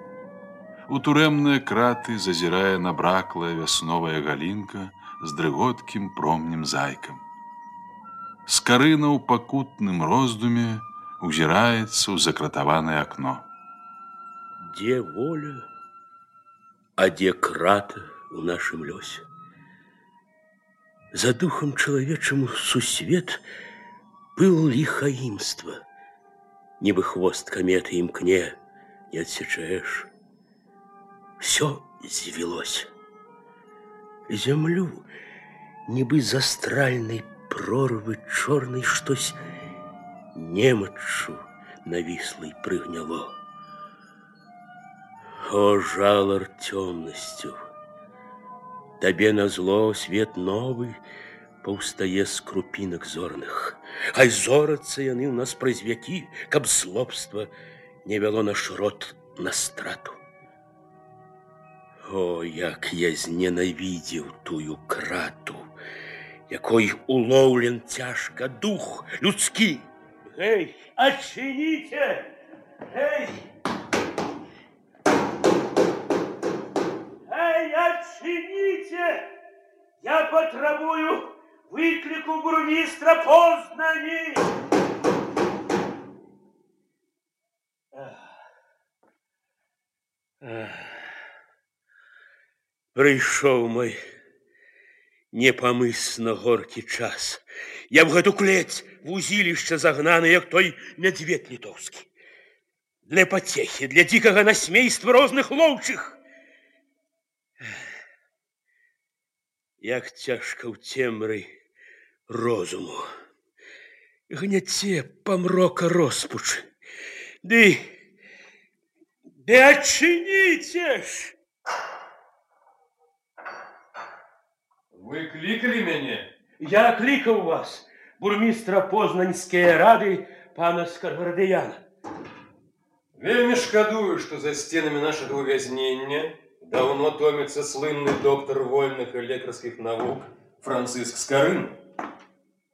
Speaker 1: У турэмныя краты зазірае набраклая вясновая галінка з дрыготкім промнім зайкам. Скарына ў пакутным роздуме узіраецца ў закратаванае акно.
Speaker 2: Дзе воля, а дзе крата ў нашым лёсе. За духам чалавечаму сусвет пыл ліхаімства – нібы хвост кометы імкне, не отсечешь. Все звелось. Землю, нібы з астральнай прорвы чорнай штось немаччу навіслай прыгняло. О, жалар цёмнасцю! Табе на зло свет новый, паўстае з крупінак зорных. Хай зорацца яны ў нас праз вякі, каб злобства не вяло наш род на страту. О, як я зненавідзеў тую крату, якой улоўлен цяжка дух людскі. Эй, адчыніце! Эй! Эй, адчыніце! Я патрабую Выклику бурмистра Познани! Прыйшоў мой непамысна горкі час. Я в гэту клець вузілішча загнаны, як той мядзвед літоўскі. Для пацехі, для дзікага насмейства розных лоўчых. Як цяжка ў цемры розуму. Гняце памрока роспуч. Ды Ды адчыніце ж!
Speaker 12: Вы кликали мяне?
Speaker 3: Я клікаў вас, бурмістра познаньскія рады пана Скаргардыяна.
Speaker 12: Вельмі шкадую, што за стенамі нашага увязнення давно томіцца слынны доктар вольных і лекарскіх навук Франциск Скарын.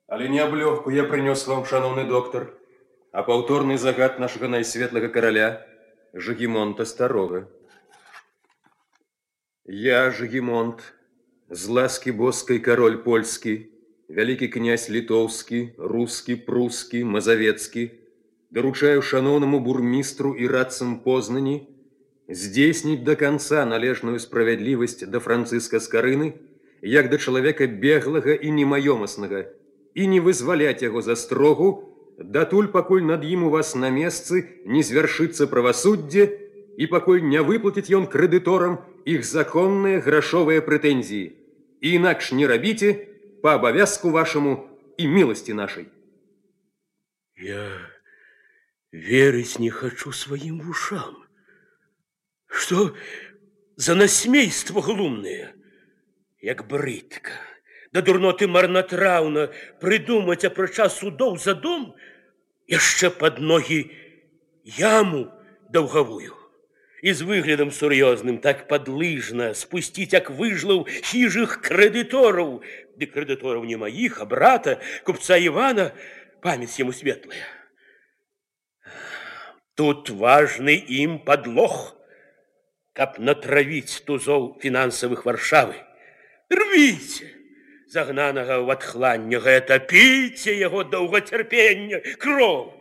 Speaker 12: Але не аблёгку я прынёс вам, шаноўны доктар, а паўторны загад нашага найсветлага караля Жагімонта старога. Я Жагімонт, з ласкі боскай кароль польскі, вялікі князь літоўскі, рускі, прускі, мазавецкі, даручаю шаноўнаму бурмістру і радцам познані здзейсніць да канца належную справядлівасць да францыска скарыны, як да чалавека беглага і немаёмаснага, і не вызваляць яго за строгу, датуль пакуль над ім у вас на месцы не звяршыцца правасуддзе і пакуль не выплаціць ён крэдыторам іх законныя грашовыя прэтэнзіі. І інакш не рабіце па абавязку вашаму і міласці нашай.
Speaker 2: Я верыць не хачу сваім вушам. Што за насмейства глумнае, як брыдка да дурноты марнатраўна прыдумаць апрача судоў за дом яшчэ пад ногі яму даўгавую і з выглядам сур'ёзным так падлыжна спусціць як выжлаў хіжых крэдытораў ды крэдытораў не маіх а брата купца ивана памяць яму светлая тут важны ім подлог каб натравіць тузоў фінансавых варшавы рвіце загнанага ў адхлання гэта піце яго доўгацярпення кроў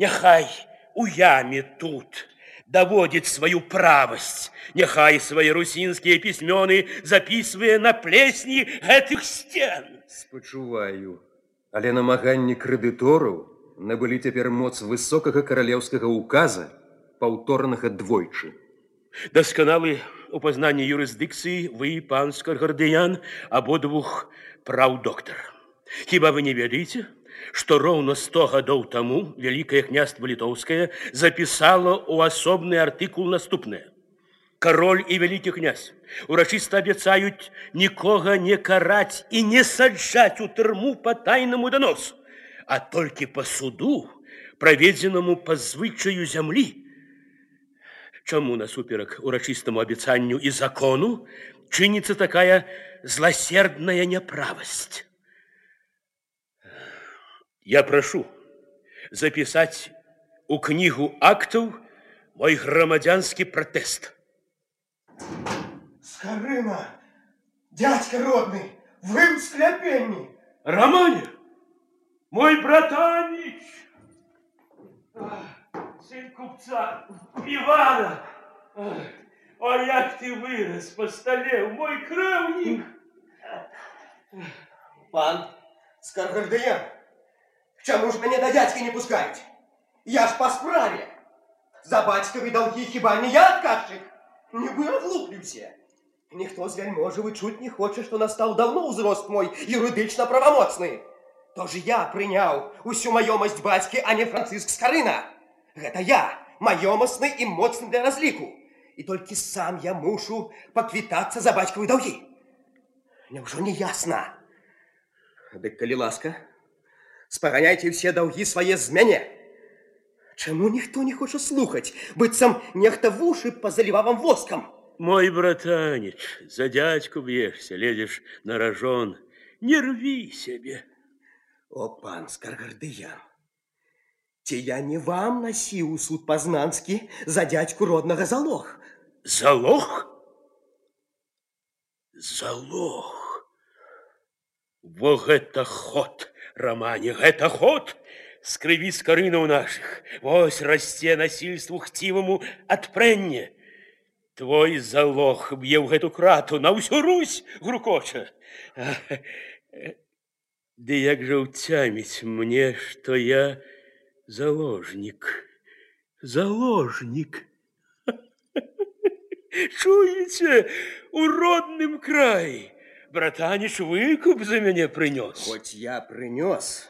Speaker 2: няхай у яме тут даводзіць сваю правасць няхай свае русінскія пісьмёны записывае на плесні гэтых сцен
Speaker 12: спачуваю але намаганні крэдытораў набылі цяпер моц высокага каралеўскага указа паўторнага двойчы
Speaker 2: дасканалы у пазнанні юрысдыкцыі вы пан скаргардыян абодвух праў доктар. Хіба вы не ведаеце, Што роўна 100 гадоў таму вялікае княства літоўскае запісала ў асобны артыкул наступнае. Кароль і вялікі князь урачыста абяцаюць нікога не караць і не саджаць у тэрму па тайнаму даносу, а толькі па суду, праведзенаму па звычаю зямлі, Чаму насуперак урачыстаму абяцанню і закону чыніцца такая
Speaker 13: злосердная неправость.
Speaker 2: Я прошу записать у книгу актов мой громадянский протест.
Speaker 7: Скорына, дядька родный, вы в скляпенні.
Speaker 2: Романе, мой братанич, сын купца Ивана. О, як ты вырос по столе, мой кровник.
Speaker 7: Пан Скаргардыян, чому ж мене до дядьки не пускають? Я ж по справе. За батькові долги хіба не я отказчик? Не вы оглуплюся. Ніхто з вельможів і чуть не хоче, що настав давно узрост мой юридично правомоцний. Тож я прийняв усю майомость батьки, а не Франциск Скарина. Гэта я, майомостный і моцны для разліку. І толькі сам я мушу паквітацца за бацькавы даўгі. Няўжо не ясна? Дык калі ласка, спаганяйте все даўгі свае з мяне. Чаму ніхто не хоча слухаць, быццам нехта вушы пазаліва вам воскам?
Speaker 2: Мой братанич, за дядьку б'ешься, лезешь на рожон. Не рви себе.
Speaker 7: О, пан Скаргардыян, ці я не вам насіў у суд пазнанскі за дядьку роднага залог?
Speaker 2: Залог? Залог. Во гэта ход, Романе, гэта ход. Скрыві скарынаў наших. Вось расце насільству хціваму адпрэнне. Твой залог б'е ў гэту крату, на ўсю Русь грукоча. [LAUGHS] Ды як жа ўцяміць мне, што я заложнік. Заложнік. [LAUGHS] Чуеце, у родным краі. Братаніч выкуп за мяне прынёс.
Speaker 7: Хоць я прынёс,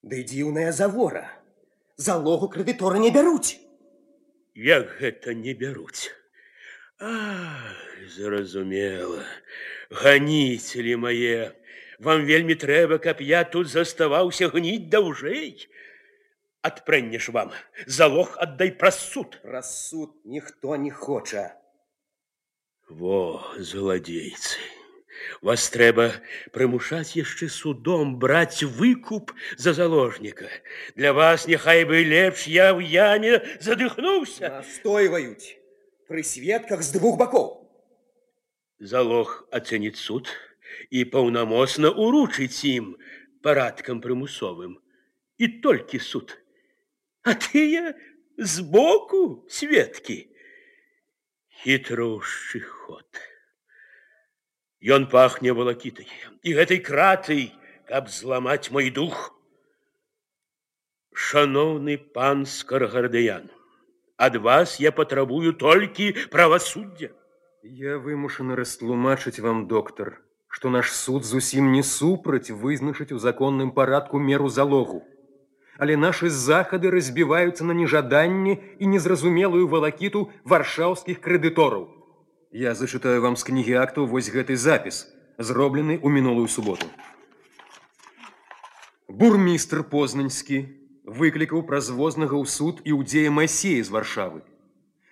Speaker 7: ды дзіўная завора. Залогу крэдытора не бяруць.
Speaker 2: Як гэта не бяруць? Ах, зразумела. Ганіцелі мае, вам вельмі трэба, каб я тут заставаўся гніць даўжэй. Адпрэнне ж вам, залог аддай праз суд.
Speaker 7: Праз суд ніхто не хоча.
Speaker 2: Во, злодейцы. Вас трэба прымушаць яшчэ судом браць выкуп за заложніка. Для вас няхай бы лепш я ў яме задыхнуўся.
Speaker 7: Настойваюць пры сведках з двух бакоў.
Speaker 2: Залог ацэніць суд і паўнамоцна уручыць ім парадкам прымусовым. І толькі суд. А тыя збоку сведкі. Хітроўшчы ход. Ён пахне валакітай і гэтай кратай, каб зламаць мой дух. Шаноўны пан Скаргардыян, ад вас я патрабую толькі правасуддзя.
Speaker 12: Я вымушаны растлумачыць вам, доктар, што наш суд зусім не супраць вызначыць у законным парадку меру залогу. Але нашы захады разбіваюцца на нежаданне і незразумелую валакіту варшаўскіх крэдытораў. Я зачытаю вам з кнігі актаў вось гэты запіс, зроблены ў мінулую суботу. Бурмістр познаньскі выклікаў празвознага ў суд і ўдзея масеі з варшавы.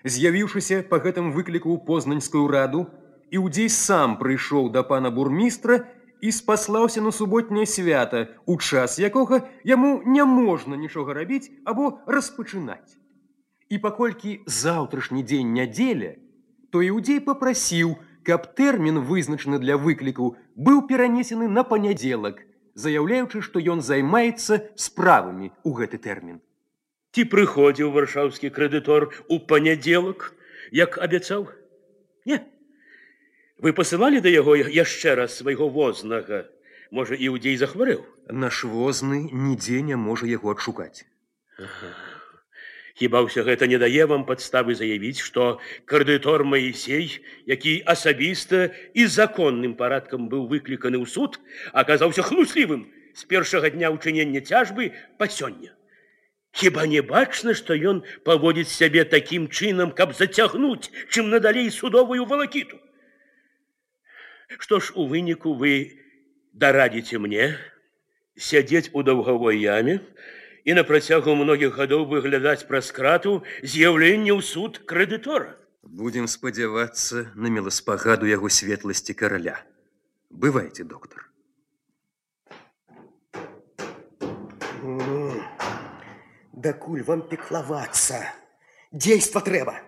Speaker 12: З'явіўшыся па гэтым выкліку ў познаньскую раду, іудзей сам прыйшоў да пана бурмістра і спаслаўся на суботняе свята, у час якога яму няможна нічога рабіць або распачынаць. І паколькі заўтрашні дзень нядзеля, то іудзей попрасіў, каб тэрмін вызначаны для выкліку быў перанесены на панядзелак, заяўляючы, што ён займаецца справамі ў гэты тэрмін.
Speaker 2: Ці прыходзіў варшаўскі крэдытор у панядзелак, як абяцаў? Не. Вы пасылалі да яго яшчэ раз свайго вознага. Можа, іудзей захварэў.
Speaker 12: Наш возны нідзе не можа яго адшукаць.
Speaker 2: Ага. Хіба ўсё гэта не дае вам падставы заявіць, што крэдытор Маісей, які асабіста і законным парадкам быў выкліканы ў суд, аказаўся хлуслівым з першага дня ўчынення цяжбы па сёння. Хіба не бачна, што ён паводзіць сябе такім чынам, каб зацягнуць, чым надалей судовую валакіту. Што ж у выніку вы дарадзіце мне сядзець у даўгавой яме, і на працягу многіх гадоў выглядаць праз крату з'яўленне ў суд крэдытора.
Speaker 12: Будзем спадзявацца на меласпагаду яго светласці караля. Бывайте, доктор.
Speaker 7: Да куль вам пекловаться. Действа трэба.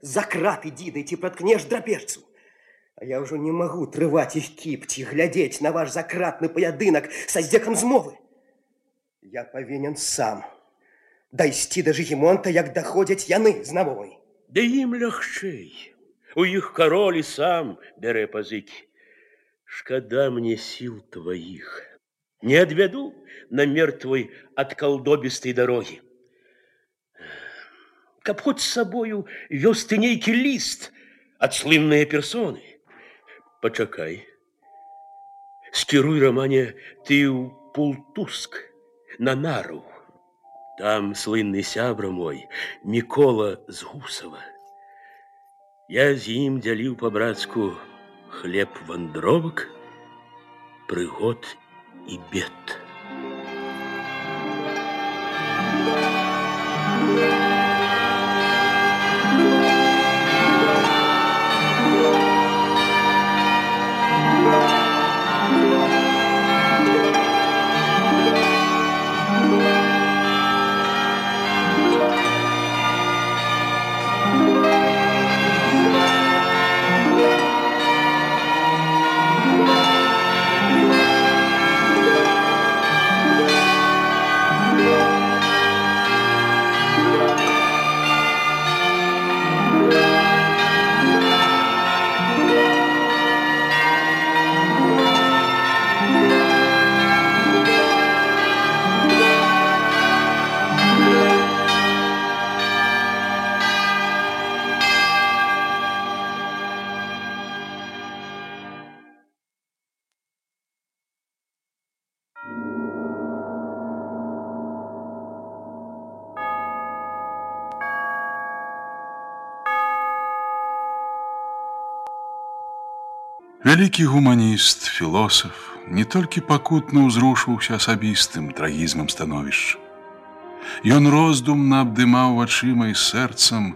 Speaker 7: За крат иди, да ти проткнешь драпежцу. А я уже не могу трывать их кипти, глядеть на ваш закратный поядынок со здеком змовы. Я повинен сам дайсці да жыгімонта, як даходзяць яны з навой.
Speaker 2: Да ім лягчэй. У іх кароль і сам бярэ пазыкі. Шкада мне сіл тваіх. Не адвяду на мертвой ад калдобістай дарогі. Каб хоць з сабою вёз ты нейкі ліст ад слынныя персоны. Пачакай. Скіруй рамане ты ў пултуск на нару. Там слынны сябра мой, Мікола з Гусава. Я з ім дзяліў па-брацку хлеб вандровак, прыгод і бед.
Speaker 1: Вялікі гуманіст, філосаф не толькі пакутна ўзрушыўся асабістым трагізмам становішча. Ён роздумна абдымаў вачыма і сэрцам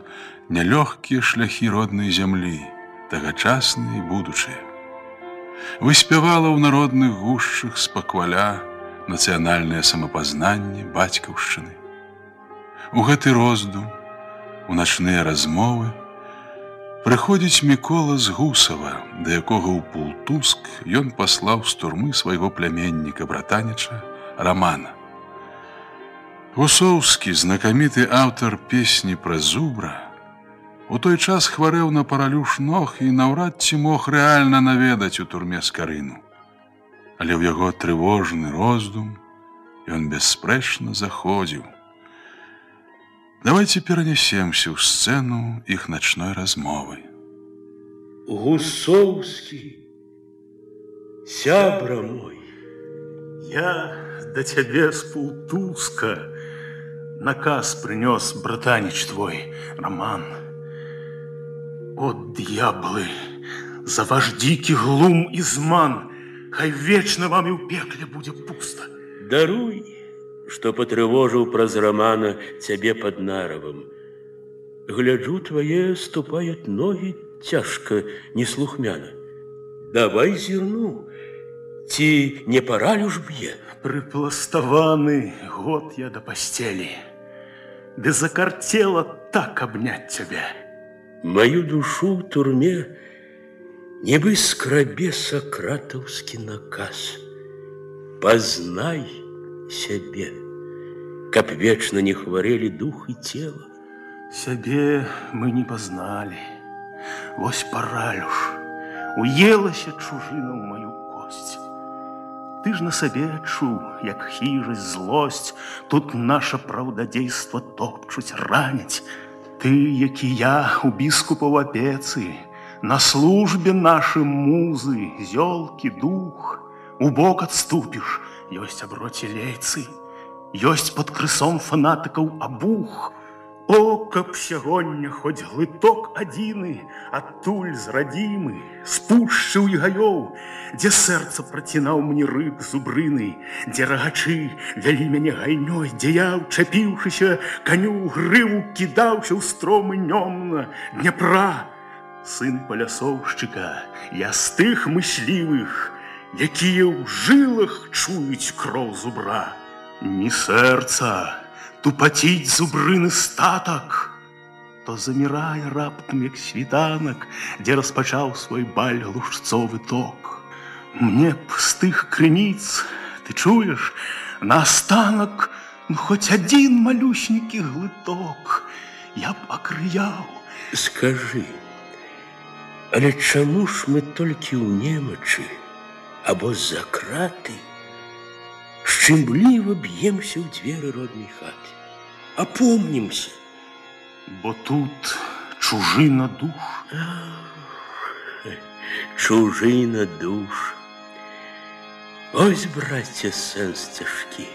Speaker 1: нялёгкія шляхі роднай зямлі, тагачасныя і будучыя. Выспявала ў народных гушчах спакваля нацыянальнае самапазнанне бацькаўшчыны. У гэты роздум, у начныя размовы, Прыходзіць Мікола з Гусава, да якога ў Пултуск ён паслаў з турмы свайго пляменніка братаніча Рамана. Гусоўскі, знакаміты аўтар песні пра зубра, у той час хварэў на паралюш ног і наўрад ці мог рэальна наведаць у турме скарыну. Але ў яго трывожны роздум ён бясспрэчна заходзіў, Давайте перенесемся в сцену их ночной размовы.
Speaker 2: Гусовский, сябра мой,
Speaker 14: Я до тебе с Пултуска наказ принес братанич твой, Роман. От дьяблы, за ваш дикий глум зман, хай вечно вам и в пекле будет пусто.
Speaker 2: Даруй, што патрывожыў праз рамана цябе пад наравам. Гляджу твае ступаюць ногі цяжка неслухмяна. Давай зірну, ці не паралюш б'е.
Speaker 14: Прыпластаваны год я да пасцелі. Ды закарцела так абняць цябе.
Speaker 2: Маю душу ў турме нібы скрабе сакратаўскі наказ. Пазнай, сябе, каб вечна не хварэлі дух і цела.
Speaker 14: Сябе мы не пазналі. Вось паралюш, уелася чужына ў маю косць. Ты ж на сабе адчуў, як хіжасць, злосць, тут наша праўдадзейства топчуць раняць. Ты, які я у біскупаў апецы, на службе нашым музы, зёлкі дух, у бок адступіш, ёсць аброці лейцы, ёсць пад крысом фанатыкаў абух. О, каб сягоння хоць глыток адзіны, адтуль зрадзімы, спушчыў і гаёў, дзе сэрца працінаў мне рыб зубрыны, дзе рагачы вялі мяне гайнёй, дзе я, чапіўшыся, каню грыву кідаўся ў стромы нёмна, Дняпра, сын палясоўшчыка, я з тых мыслівых, якія ў жылах чуюць кроў зубра. Ні сэрца, тупаціць зубрыны статак, то замірае раптам, як світанак, дзе распачаў свой баль глушцовы ток. Мне б з тых крыніц, ты чуеш, наостанак, ну хоць адзін малюсенькі глыток я б акрыяў.
Speaker 2: Скажы, але чаму ж мы толькі ў немачы або за краты шчымліва б'емся ў дзверы роднай хаты, апомнімся,
Speaker 14: Бо тут чужына душ.
Speaker 2: чужына душ. Ось, браце, сэнс цяжкі.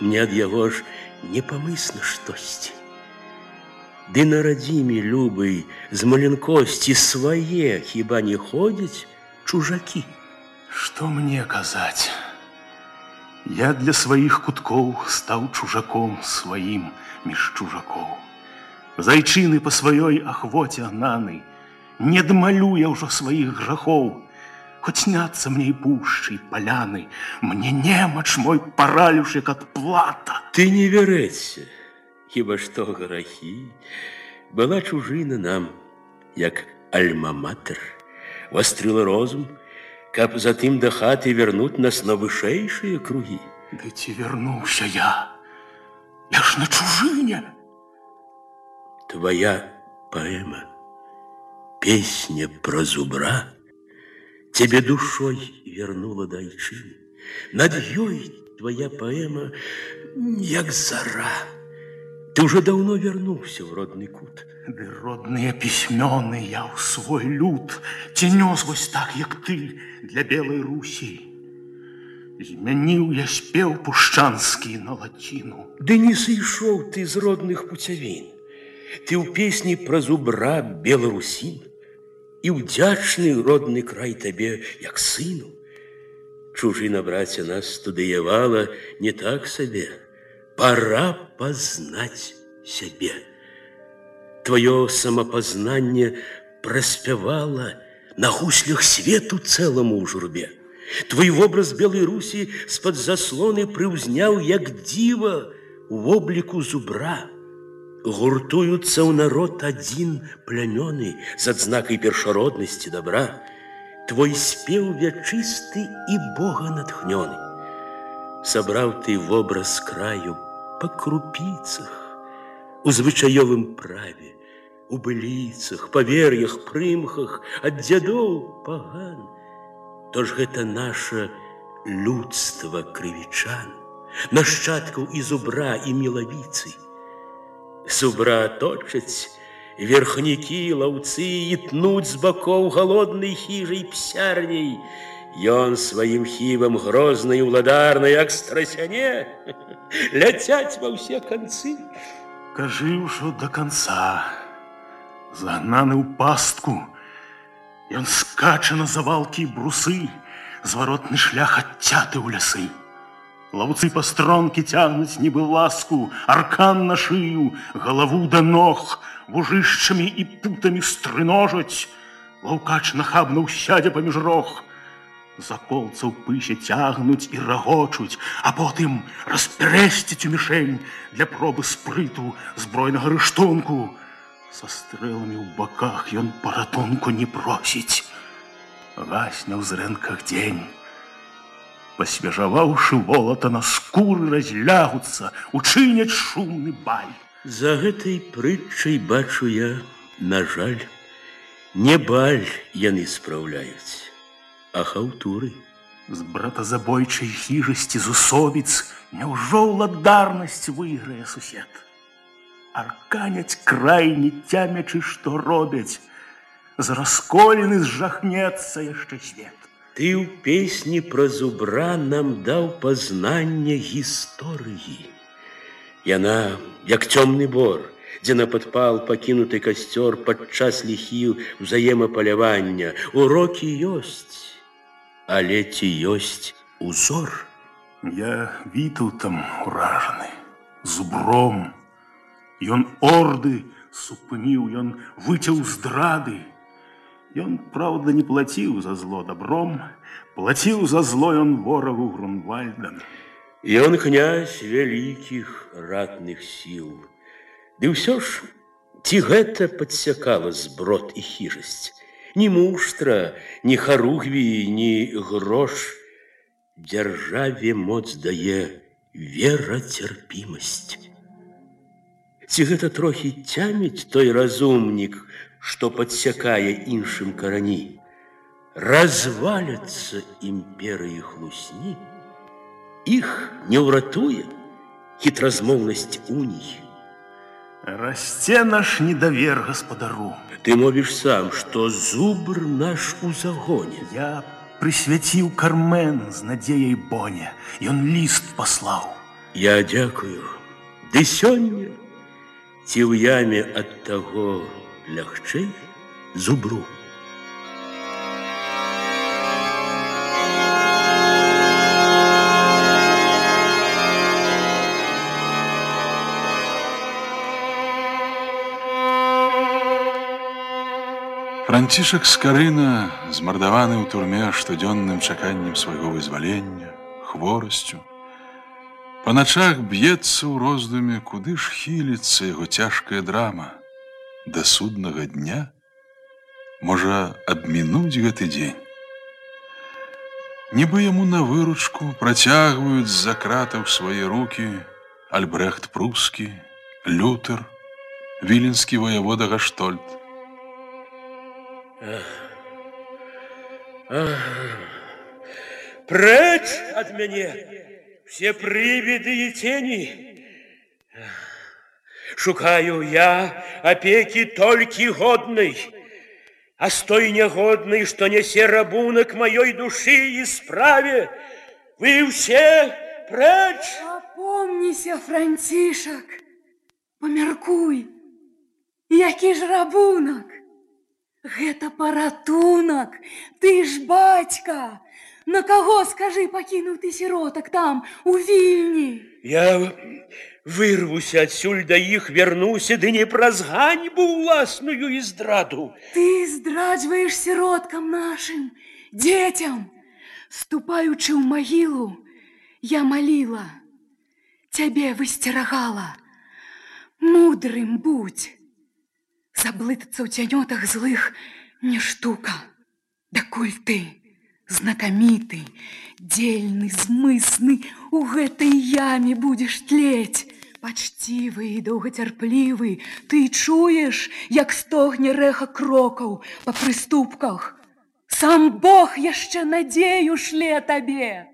Speaker 2: Мне ад яго ж непамысна штосьці. Ды на радзіме любый з маленкосці свае хіба не ходзяць чужакі.
Speaker 14: Што мне казаць? Я для сваіх куткоў стаў чужаком сваім між чужакоў. Зайчыны па сваёй ахвоце гнаны, не дмалю я ўжо сваіх грахоў. Хоць сняцца мне і пушчы, і паляны, мне немач мой паралюш, як ад плата.
Speaker 2: Ты не вярэцца, хіба што грахі, была чужына нам, як альма-матер, вастрыла розум, каб затым да хаты вярнуць нас на вышэйшыя кругі.
Speaker 14: Ды ці вярнуўся я? Я ж на чужыне.
Speaker 2: Твоя поэма, песня про зубра, Тебе душой вернула дайчыны. Над ёй твоя поэма, як зара. Ты уже давно вернулся в родный кут.
Speaker 14: Ды родныя пісьмёны я ў свой люд, ці нёс вось так, як ты для белай Русі. Змяніў я спеў пушчанскі на лаціну.
Speaker 2: Ды не сышоў ты з родных пуцявін. Ты ў песні пра зубра беларусін і ўдзячны родны край табе як сыну. Чужына браце нас студыявала не так сабе. Пора пазнаць сябе. Твоё самапазнанне праспявала на гуслях свету цэламу ў журбе. Твой вобраз белой Русі з-пад заслоны прыўзняў як дзіва у вобліку зубра. Гуртуюцца ў народ адзін плямёны з адзнакай першароднасці добра. Твой спеў вячысты і Бога натхнёны. Сабраў ты вобраз краю па крупіцах, у звычаёвым праве, у быліцах, павер'ях, прымхах, ад дзядоў паган. Тож гэта наша людства крывічан, нашчадкаў і зубра і мелавіцы. Зубра точаць, верхнікі, лаўцы і тнуць з бакоў галоднай хіжай псярняй. Ён сваім хівам грознай уладарнай як страсяне [LAUGHS] ляцяць ва ўсе канцы.
Speaker 14: Кажы ўжо да канца, загнаны ў пастку, Ён скача на завалкі і брусы, зваротны шлях адцяты ў лясы. Лаўцы па стронкі цягнуць нібы ласку, аркан на шыю, галаву да ног, вужышчамі і путамі стрыножаць. Лаўкач нахабна ўсядзе паміж рог. Заколцаў пысе цягнуць і рагочуць, а потым распрэсціць у мішень для пробы спрыту збройнага рыштунку. Са стрэламі ў баках ён паратунку не просіць. Гасня ў зрэнках дзень. Пасвежаваўшы волата на скуры разлягуцца, учыняць шумны баль.
Speaker 2: За гэтай прытчай бачу я, на жаль, не баль яны спраўляюць, а хаўтуры.
Speaker 14: З братазабойчай хіжасці зусобіц няўжо ўладарнасць выйграе сусед. Арканяць крайні цямячы, што робяць. З расколіны зжахнецца яшчэ свет.
Speaker 2: Ты ў песні пра зубра нам даў пазнанне гісторыі. Яна, як цёмны бор, дзе на падпал пакінуты касцёр падчас ліхіў узаемапалявання. Урокі ёсць, але ці ёсць узор.
Speaker 14: Я вітаў там уражаны, зубром. Ён орды супыніў, ён выцяў здрады. Ён, праўда, не плаціў за зло добром, плаціў за зло ён ворагу Грунвальдам.
Speaker 2: Ён князь вялікіх ратных сіл. Ды ўсё ж, ці гэта падсякала зброд і хіжасць? Ні муштра, ні харугві, ні грош. Дзяржаве моц дае вера цярпімасць. Ці гэта трохі цяміць той разумнік, што падсякае іншым карані. Разваляцца імперыі хлусні, Іх не ўратуе хітразмоўнасць уній.
Speaker 14: Расце наш недавер гаспадару.
Speaker 2: Ты мовіш сам, што зубр наш у загоне.
Speaker 14: Я прысвяціў кармен з надзеяй боня. Ён ліст паслаў.
Speaker 2: Я дзякую. Ды сёння ці ў яме ад таго лягчэй зубру.
Speaker 1: Францішак Скарына, змардаваны ў турме штодзённым чаканнем свайго вызвалення, хворасцю, па начах б'ецца ў роздуме, куды ж хіліцца яго цяжкая драма. Да суднага дня можа абмінуць гэты дзень. Нібы яму на выручку працягваюць з-за кратаў свае рукі Альбрехт Прускі, Лютер, віленскі воявода Гаштольд.
Speaker 3: Прочь от меня все привиды и тени. Шукаю я опеки только годной, а с той негодной, что несе рабунок моей души и справе, вы все прочь.
Speaker 8: Опомнися, Францішак, помяркуй, які ж рабунак. Гэта паратунак, ты ж бацька. На каго, скажы, пакінуў ты сіротак там, у вільні?
Speaker 3: Я вырвуся адсюль да іх, вярнуся, ды не праз ганьбу ўласную і здраду.
Speaker 8: Ты здраджваеш сіроткам нашым, дзецям. Ступаючы ў магілу, я маліла, цябе высцерагала. Мудрым будь. Заблытацца ў цянётах злых не штука. Дакуль ты, знакаміты, дзельны, змысны, у гэтай яме будзеш тлець. Пачцівы і доўгацярплівы, ты чуеш, як стогне рэха крокаў па прыступках. Сам Бог яшчэ надзею шле табе.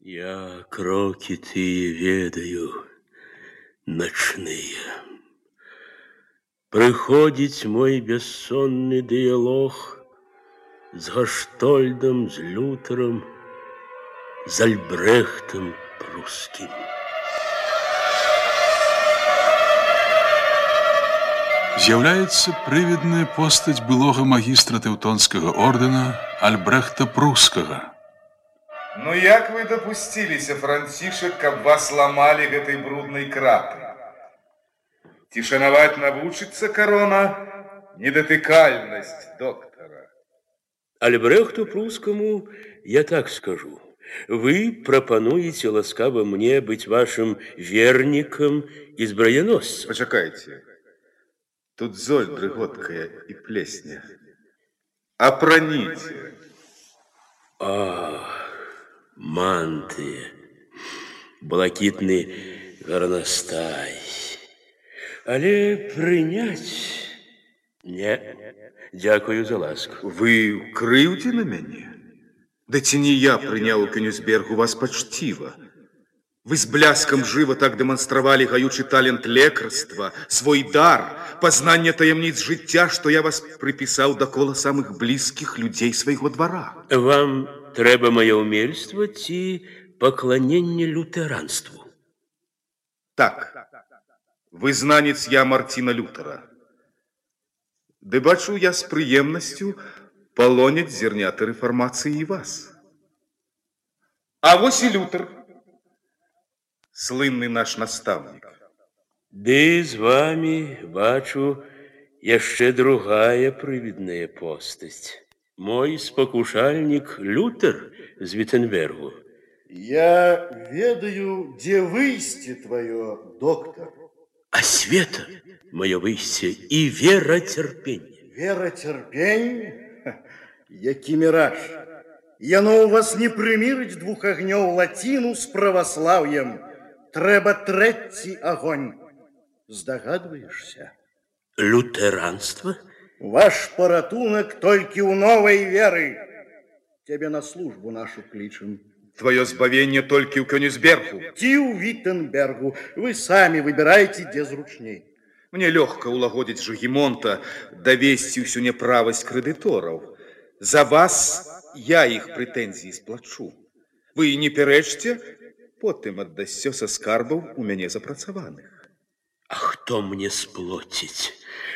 Speaker 2: Я кроки тыя ведаю, начныя. Прыходзіць мой бессонны дыялог з Гаштольдам, з Лютарам, з Альбрэхтам прускім.
Speaker 1: З'яўляецца прывідная постаць былога магістра тэўтонскага ордэна Альбрэхта Прускага.
Speaker 15: Ну як вы дапусціліся, Францішак, каб вас ламалі гэтай бруднай крапы? Ці шанаваць навучыцца карона недатыкальнасць доктара.
Speaker 2: Альбрехту прускаму я так скажу. Вы прапануеце ласкава мне быць вашым вернікам і збраяносцам.
Speaker 15: Пачакайце. Тут золь дрыготкая і плесня. Апраніце.
Speaker 2: А, мантыя, блакітны гарнастай. Але прыняць не. Дзякую за ласку.
Speaker 15: Вы крыўце на мяне? Да ці не я прыняў у Кёнюсбергу вас пачціва. Вы з бляскам жыва так дэманстравалі гаючы талент лекарства, свой дар, пазнанне таямніц жыцця, што я вас прыпісаў да кола самых блізкіх людзей свайго двара.
Speaker 2: Вам трэба маё ўмельства ці пакланенне лютэранству.
Speaker 15: Так, вызнанец я Марціна Лютара. Ды бачу я з прыемнасцю палоняць зерняты рэфармацыі і вас. А вось і Лютар, слынны наш настаўнік.
Speaker 2: Ды з вами бачу, яшчэ другая прывідная постаць. Мой спакушальнік Лютер з Виттенбергу.
Speaker 6: Я ведаю, дзе выйсце твоё, доктор.
Speaker 2: А света мое выйсце і вера цярпення.
Speaker 6: Вера цярпень? Які міраж. Яно у вас не прымірыць двух агнёў лаціну з праваслаўем. Трэба трэці агонь. Здагадваешся?
Speaker 2: Лютэранства?
Speaker 6: Ваш паратунак толькі ў новай веры. Цябе на службу нашу клічым.
Speaker 15: Твое збавенне толькі ў Кёнигсбергу.
Speaker 6: Ці ў Виттенбергу. Вы самі выбірайце, дзе зручней.
Speaker 15: Мне лёгка ўлагодзіць Жугімонта, давесці ўсю няправасць крэдытораў. За вас я іх прэтэнзіі сплачу. Вы не пярэчце, потым аддасцё са скарбаў у мяне запрацаваных.
Speaker 2: А хто мне сплоціць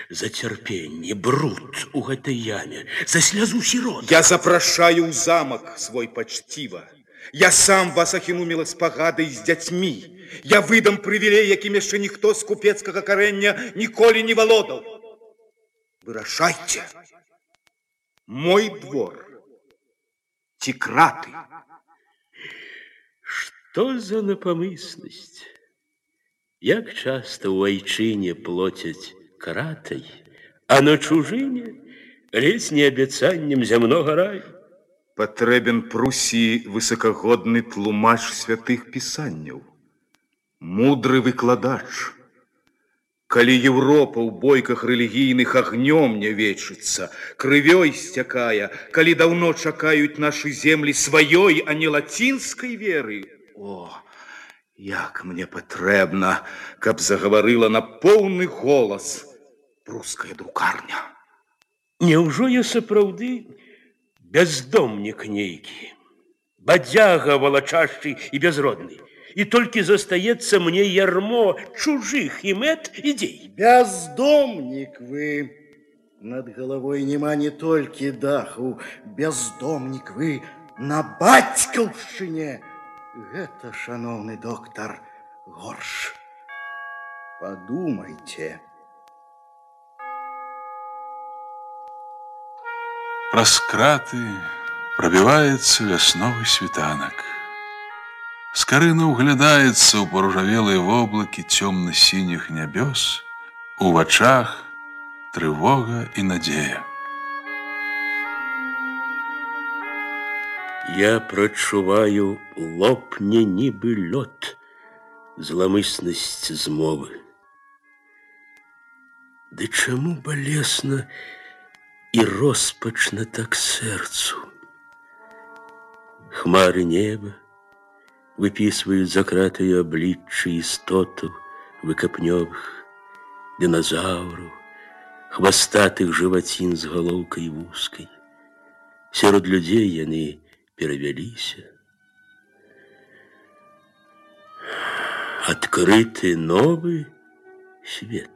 Speaker 2: за цярпенне, бруд у гэтай яме, за слязу сірот?
Speaker 15: Я запрашаю ў замак свой пачціва. Я сам вас ахіну спагадай з дзяцьмі. Я выдам прывілей, якім яшчэ ніхто з купецкага карэння ніколі не валодаў. Вырашайце. Мой двор. Ці краты.
Speaker 2: Што за напамыснасць? Як часта ў айчыне плоцяць кратай, а на чужыне ледзь не абяцаннем зямнога раю.
Speaker 15: Патрэбен Прусіі высокагодны тлумач святых пісанняў. Мудры выкладач. Калі Еўропа ў бойках рэлігійных агнём не вечыцца, крывёй сцякае, калі даўно чакаюць нашы землі сваёй, а не лацінскай веры. О, як мне патрэбна, каб загаварыла на поўны голас пруская друкарня.
Speaker 2: Няўжо я сапраўды бяздомнік нейкі, бадзяга валачашчы і бязродны. І толькі застаецца мне ярмо чужых імет ідзей.
Speaker 6: Бяздомнік вы. Над галавой няма не толькі даху, бяздомнік вы на бацькаўшчыне. Гэта, шаноўны доктар, горш. Падумайце.
Speaker 1: Праз краты пробіваецца вясновы світанак. Скарына ўглядаецца ў паружавелыя воблакі цёмна-сініх нябёс, у вачах трывога і надзея.
Speaker 2: Я прачуваю лопне нібы лёд, зламыснасць змовы. Ды чаму балесна і роспачна так сэрцу? Хмары неба выпісваюць закратыя абліччы істотаў выкапнёвых, дыназаўраў, хвастатых жывацін з галоўкай вузкай. Сярод людзей яны перавяліся. Адкрыты новы свет.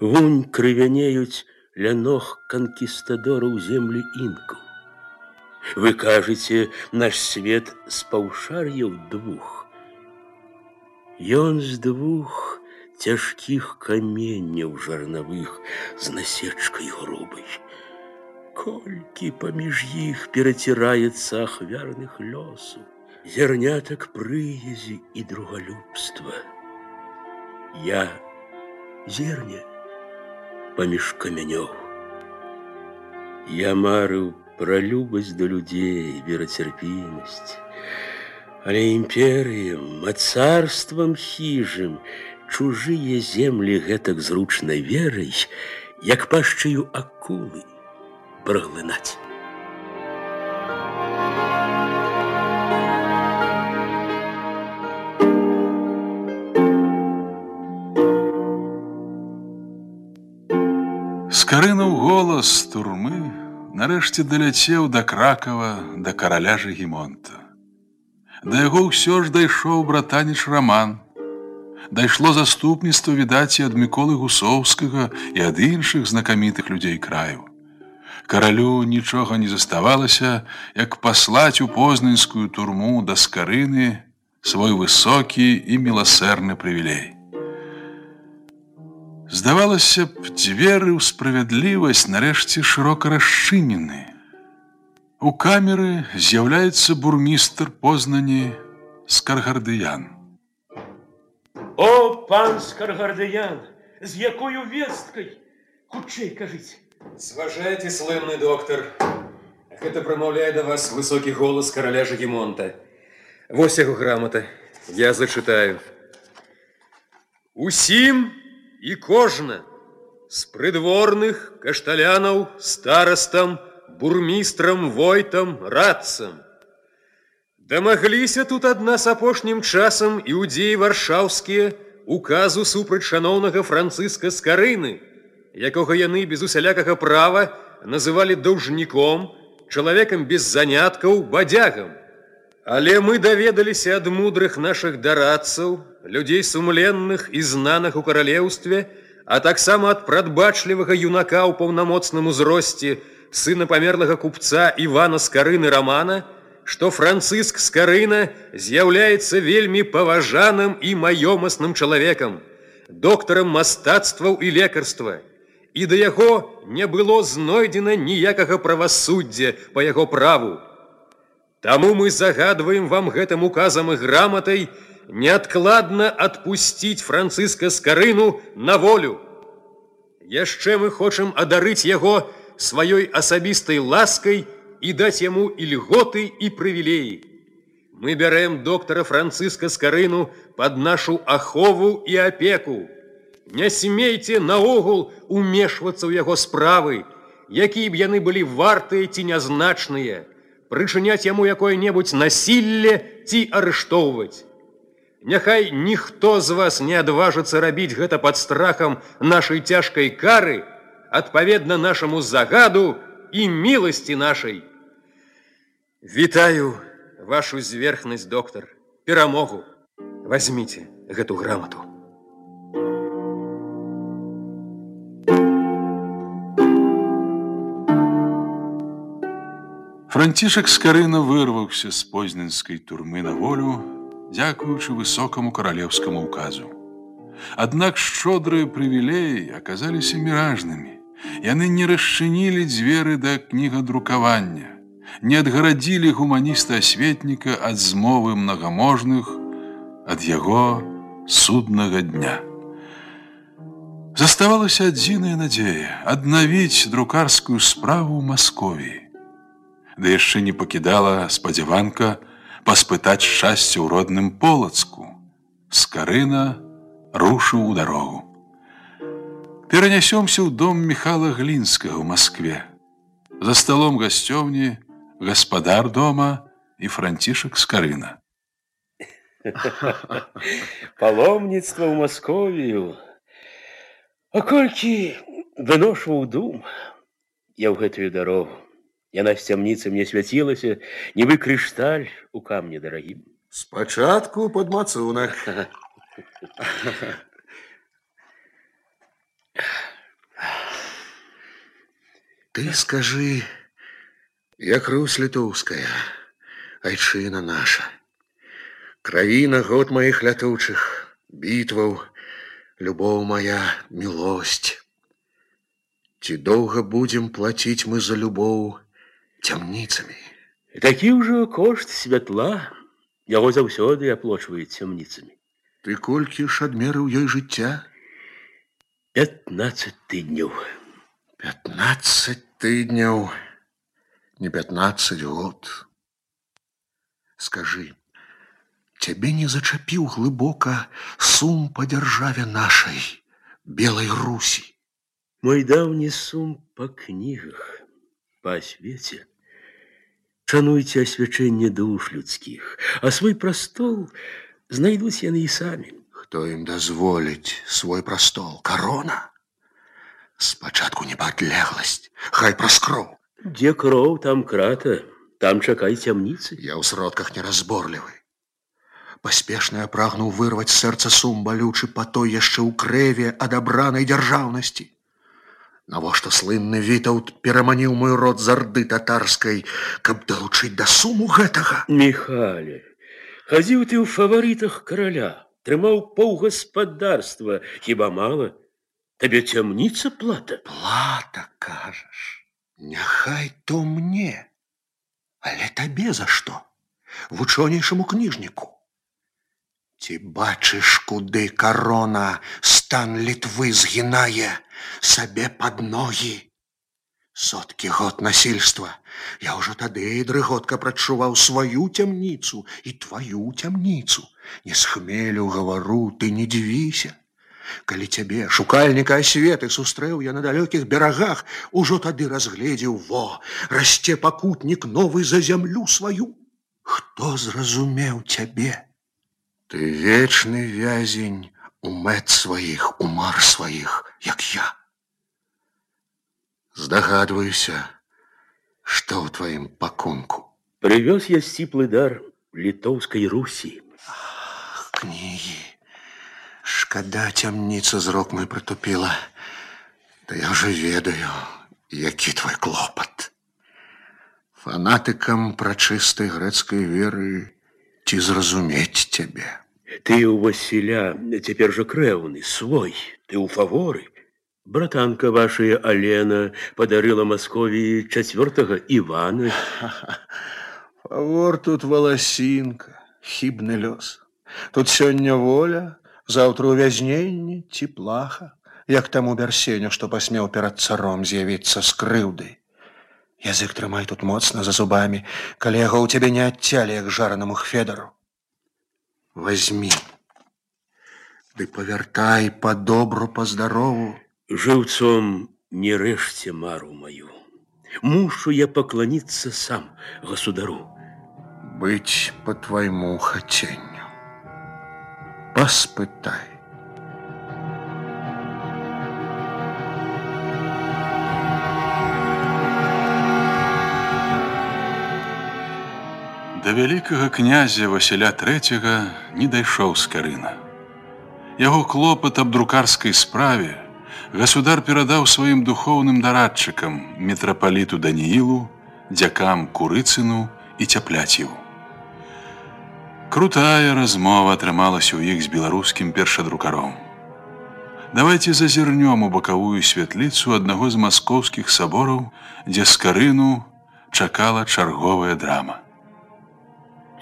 Speaker 2: Вунь крывянеюць ля ног канкістадораў землі інкаў. Вы кажаце, наш свет з паўшар'яў двух. Ён з двух цяжкіх каменняў жарнавых з насечкай грубай. Колькі паміж іх пераціраецца ахвярных лёсу, зярнятак прыязі і другалюбства. Я зерня паміж камянёў. Я марыў пра любасць да людзей, верацярпімасць. Але імперыям, мацарствам хіжым, чужыя землі гэтак зручнай верай, як пашчаю акулы праглынаць.
Speaker 1: Скарынуў голас турмы, нарэшце даляцеў да кракава да караля жагімонта. Да яго ўсё ж дайшоў братаніч раман. Дайшло заступніцтва відаць і ад міколы гусоўскага і ад іншых знакамітых людзей краю. Каралю нічога не заставалася, як паслаць у познанскую турму да скарыны свой высокі і міласэрны прывілей. Здавалася б, дзверы ў справядлівасць нарэшце шырока расчынены. У камеры з'яўляецца бурмістр познані Скаргардыян.
Speaker 2: О, пан Скаргардыян, з якою весткай? Хутчэй кажыце.
Speaker 12: Зважайце, слынны доктар. Гэта прамаўляе да вас высокі голас караля Жагімонта. Вось яго грамата. Я зачытаю. Усім і кожна з прыдворных кашталянаў старастам, бурмістрам, войтам, радцам. Дамагліся тут ад нас апошнім часам іудзеі варшаўскія указу супраць шаноўнага францыска скарыны, якога яны без усялякага права называлі даўжніком, чалавекам без заняткаў бадзягам. Але мы даведаліся ад мудрых нашых дарадцаў, людзей сумленных і знаных у каралеўстве, а таксама ад прадбачлівага юнака ў паўнамоцным узросце, сына памерлага купца Івана Скарыны Рамана, што Францыск Скарына з'яўляецца вельмі паважаным і маёмасным чалавекам, доктарам мастацтваў і лекарства. І да яго не было знойдзена ніякага правасуддзя па яго праву. Таму мы загадваем вам гэтым указам і граматай неадкладна адпусціць Францыска Скарыну на волю. Яшчэ мы хочам адарыць яго сваёй асабістай ласкай і даць яму і льготы і прывілеі. Мы бярэм доктара Францыска Скарыну пад нашу ахову і апеку. Не смейце наогул умешвацца ў яго справы, якія б яны былі вартыя ці нязначныя, прычыняць яму якое-небудзь насілле ці арыштоўваць. Няхай ніхто з вас не адважыцца рабіць гэта пад страхам нашай цяжкай кары, адпаведна нашаму загаду і міласці нашай. Вітаю вашу зверхнасць, доктар, перамогу. Возьмите гэту грамату.
Speaker 1: Францішак скарына вырваўся з позненскай турмы на волю, дзякуючы высокаму каралеўскаму указу. Аднак шчодрыя прывілеі аказаліся міражнымі. Яны не расчынілі дзверы да кнігадрукавання, не адгарадзілі гуманіста асветніка ад змовы мнагаможных ад яго суднага дня. Заставалася адзіная надзея аднавіць друкарскую справу ў Масковіі ды яшчэ не пакідала спадзяванка паспытаць шчасце ў родным полацку. Скарына рушыў у дарогу. Перанясёмся ў дом Михала Глінскага ў Маскве. За сталом гасцёўні гаспадар дома і францішак скарына. [LAUGHS]
Speaker 2: Паломніцтва ў Масковію. А колькі выношваў дум я ў гэтую дарогу. Яна з цямніцы мне свяцілася, нібы крышталь у камні дарагім.
Speaker 16: Спачатку падмацунак. Ты скажы, як Русь літоўская, айчына наша. Кравіна год маіх лятучых, бітваў, любоў моя, мілосць. Ці доўга будзем плаціць мы за любоў цямніцамі.
Speaker 2: Такі ўжо кошт святла, яго заўсёды аплочваюць цямніцамі.
Speaker 16: Ты колькі ж адмерыў ёй жыцця?
Speaker 2: 15 тыдняў.
Speaker 16: 15 тыдняў, не 15 год. Скажы, цябе не зачапіў глыбока сум па дзяржаве нашай, белай русі.
Speaker 2: Мой даўні сум па кнігах, па свеце. Шануйце асвячэнне душ людскіх, а свой прастол знайдуць яны і самі.
Speaker 16: Хто ім дазволіць свой прастол, карона? Спачатку не падлегласць, хай праз кроў.
Speaker 2: Дзе кроў, там крата, там чакай цямніцы.
Speaker 16: Я ў сродках неразборлівы. Паспешна я прагнуў вырваць сэрца сум балючы па той яшчэ ў крэве адабранай дзяржаўнасці. Навошта слынны вітаўт пераманіў мой род з арды татарскай, каб далучыць да суму гэтага.
Speaker 2: Михале, хадзіў ты ў фаварытах караля, трымаў паўгаспадарства, хіба мала? Табе цямніца плата?
Speaker 16: Плата, кажаш. Няхай то мне. Але табе за што? Вучонейшаму кніжніку. Ці бачыш, куды карона стан літвы згінае сабе пад ногі? Соткі год насільства. Я ўжо тады дрыготка прачуваў сваю цямніцу і тваю цямніцу. Не схмелю гавару, ты не дзівіся. Калі цябе шукальніка асветы сустрэў я на далёкіх берагах, ужо тады разгледзеў во, расце пакутнік новы за зямлю сваю. Хто зразумеў цябе? Ты вечны вязень у мэт сваіх, у мар сваіх, як я. Здагадваюся, што ў тваім пакунку.
Speaker 2: Прывёз я сціплы дар літоўскай Русі.
Speaker 16: Кнігі. Шкада цямніца зрок мой прытупіла. Да я ўжо ведаю, які твой клопат. Фанатыкам прачыстай грэцкай веры ці зразумець цябе.
Speaker 2: Ты у Васіля цяпер жа крэўны, свой, ты ў фаворы. Братанка вашая Алена падарыла Масковіі чацвёртага Івана. [LAUGHS]
Speaker 16: Фавор тут валасінка, хібны лёс. Тут сёння воля, заўтра увязненне ці плаха, як таму бярсеню, што пасмеў перад царом з'явіцца з крыўдай. Язык трымай тут моцна за зубамі, калі яго ў цябе не адцялі, як жаранаму хфедару. Возьми, ды павяртай па добру па здарову.
Speaker 2: Жыўцом не рэжце мару маю. Мушу я пакланіцца сам государу.
Speaker 16: Быць по твайму хаценню. Паспытай.
Speaker 1: Да вялікага князя Васіля III не дайшоў з карына. Яго клопат аб друкарскай справе государ перадаў сваім духоўным дарадчыкам мітрапаліту Даніілу, дзякам курыцыну і цяпляціву. Крутая размова атрымалася ў іх з беларускім першадрукаром. Давайте зазірнём у бакавую святліцу аднаго з маскоўскіх сабораў, дзе з карыну чакала чарговая драма.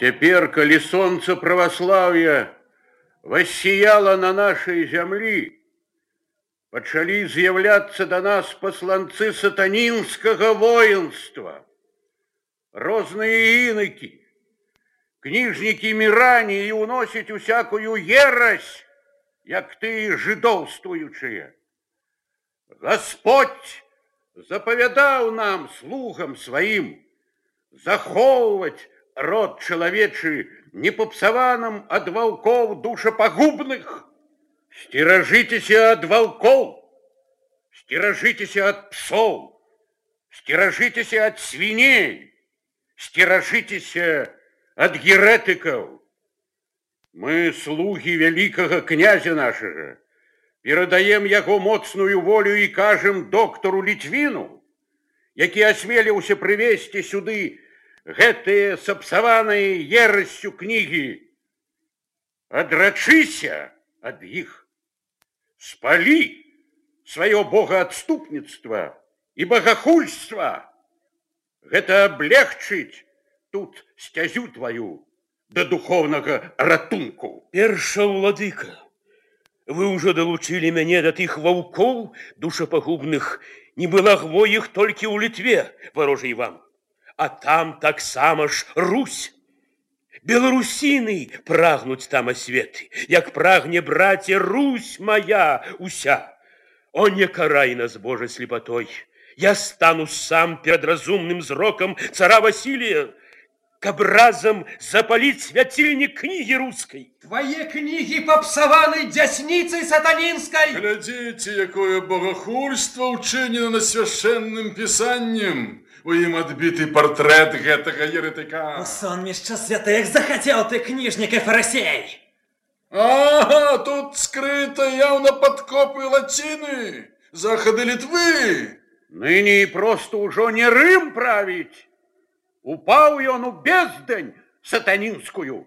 Speaker 3: Теперь, коли солнце православия воссияло на нашей земли, пачалі з'яўляцца до нас посланцы сатанинского воинства, розныя інакі, кніжнікі мірані і уносяць усякую ерась, як ты жидовствуючыя. Господь запавядаў нам слугам сваім захоўваць род чалавечы не попсаваным ад ваўкоў душапагубных. Стеражитеся ад ваўкоў, стеражитеся ад псоў, стеражитеся ад свіней, стеражитеся ад геретыкаў. Мы слугі вялікага князя нашага, перадаем яго моцную волю і кажам доктару літвіну, які асмеліўся прывесці сюды гэтыя сапсаваныя ерасцю кнігі. Адрачыся ад іх. Спалі сваё богаадступніцтва і багахульства. Гэта аблегчыць тут сцязю тваю да духовнага ратунку.
Speaker 2: Перша ўладыка, вы ўжо далучылі мяне да тых ваўкоў душапагубных, не была гво іх толькі ў літве, варожай вам. а там таксама ж Русь. Беларусіны прагнуць там асветы, як прагне браце Русь моя уся. О, не карай нас, Божа, слепотой. Я стану сам перед разумным зроком цара Василия, каб разом запалить святильник книги русской.
Speaker 7: Твои книги попсованы десницей сатанинской.
Speaker 1: Глядите, якое богохульство учинено на священным писанием У ім адбіты партрэт гэтага еретыка.
Speaker 7: У сон мішча святых захацеў ты кніжнік і фарасей.
Speaker 1: Ага, тут скрыта явно подкопы латины, заходы Литвы.
Speaker 3: Ныне и просто уже не Рым править. Упал ён у бездань сатанинскую.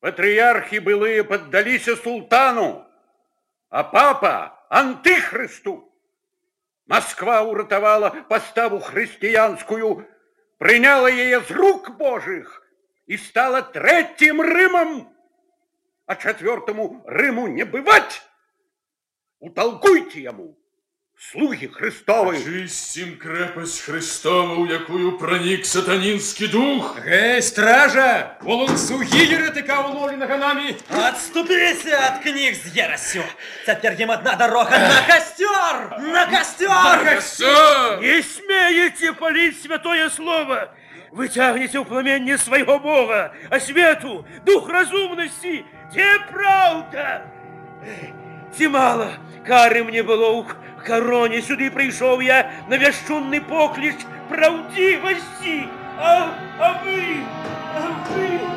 Speaker 3: Патриархи былые поддались султану. а папа антихристу. Москва уратовала поставу христианскую, приняла ее с рук Божьих и стала третьим Римом, а четвертому Риму не бывать. Утолкуйте ему, слуги Христовы.
Speaker 1: Чистим крепость Христову, у якую проник сатанинский дух.
Speaker 12: Гей, стража! Волонцуги еретика уловленого нами!
Speaker 17: Отступіться от книг з єресю! Тепер їм одна дорога на костер! На костер!
Speaker 2: Не смеете палить святое слово! Вы тягнете в пламенне своего Бога, а свету, дух разумности, где правда? Ці мало, кари мне было у короне, сюди прийшов я на вящунний поклич правдивості, а, а ви, а ви...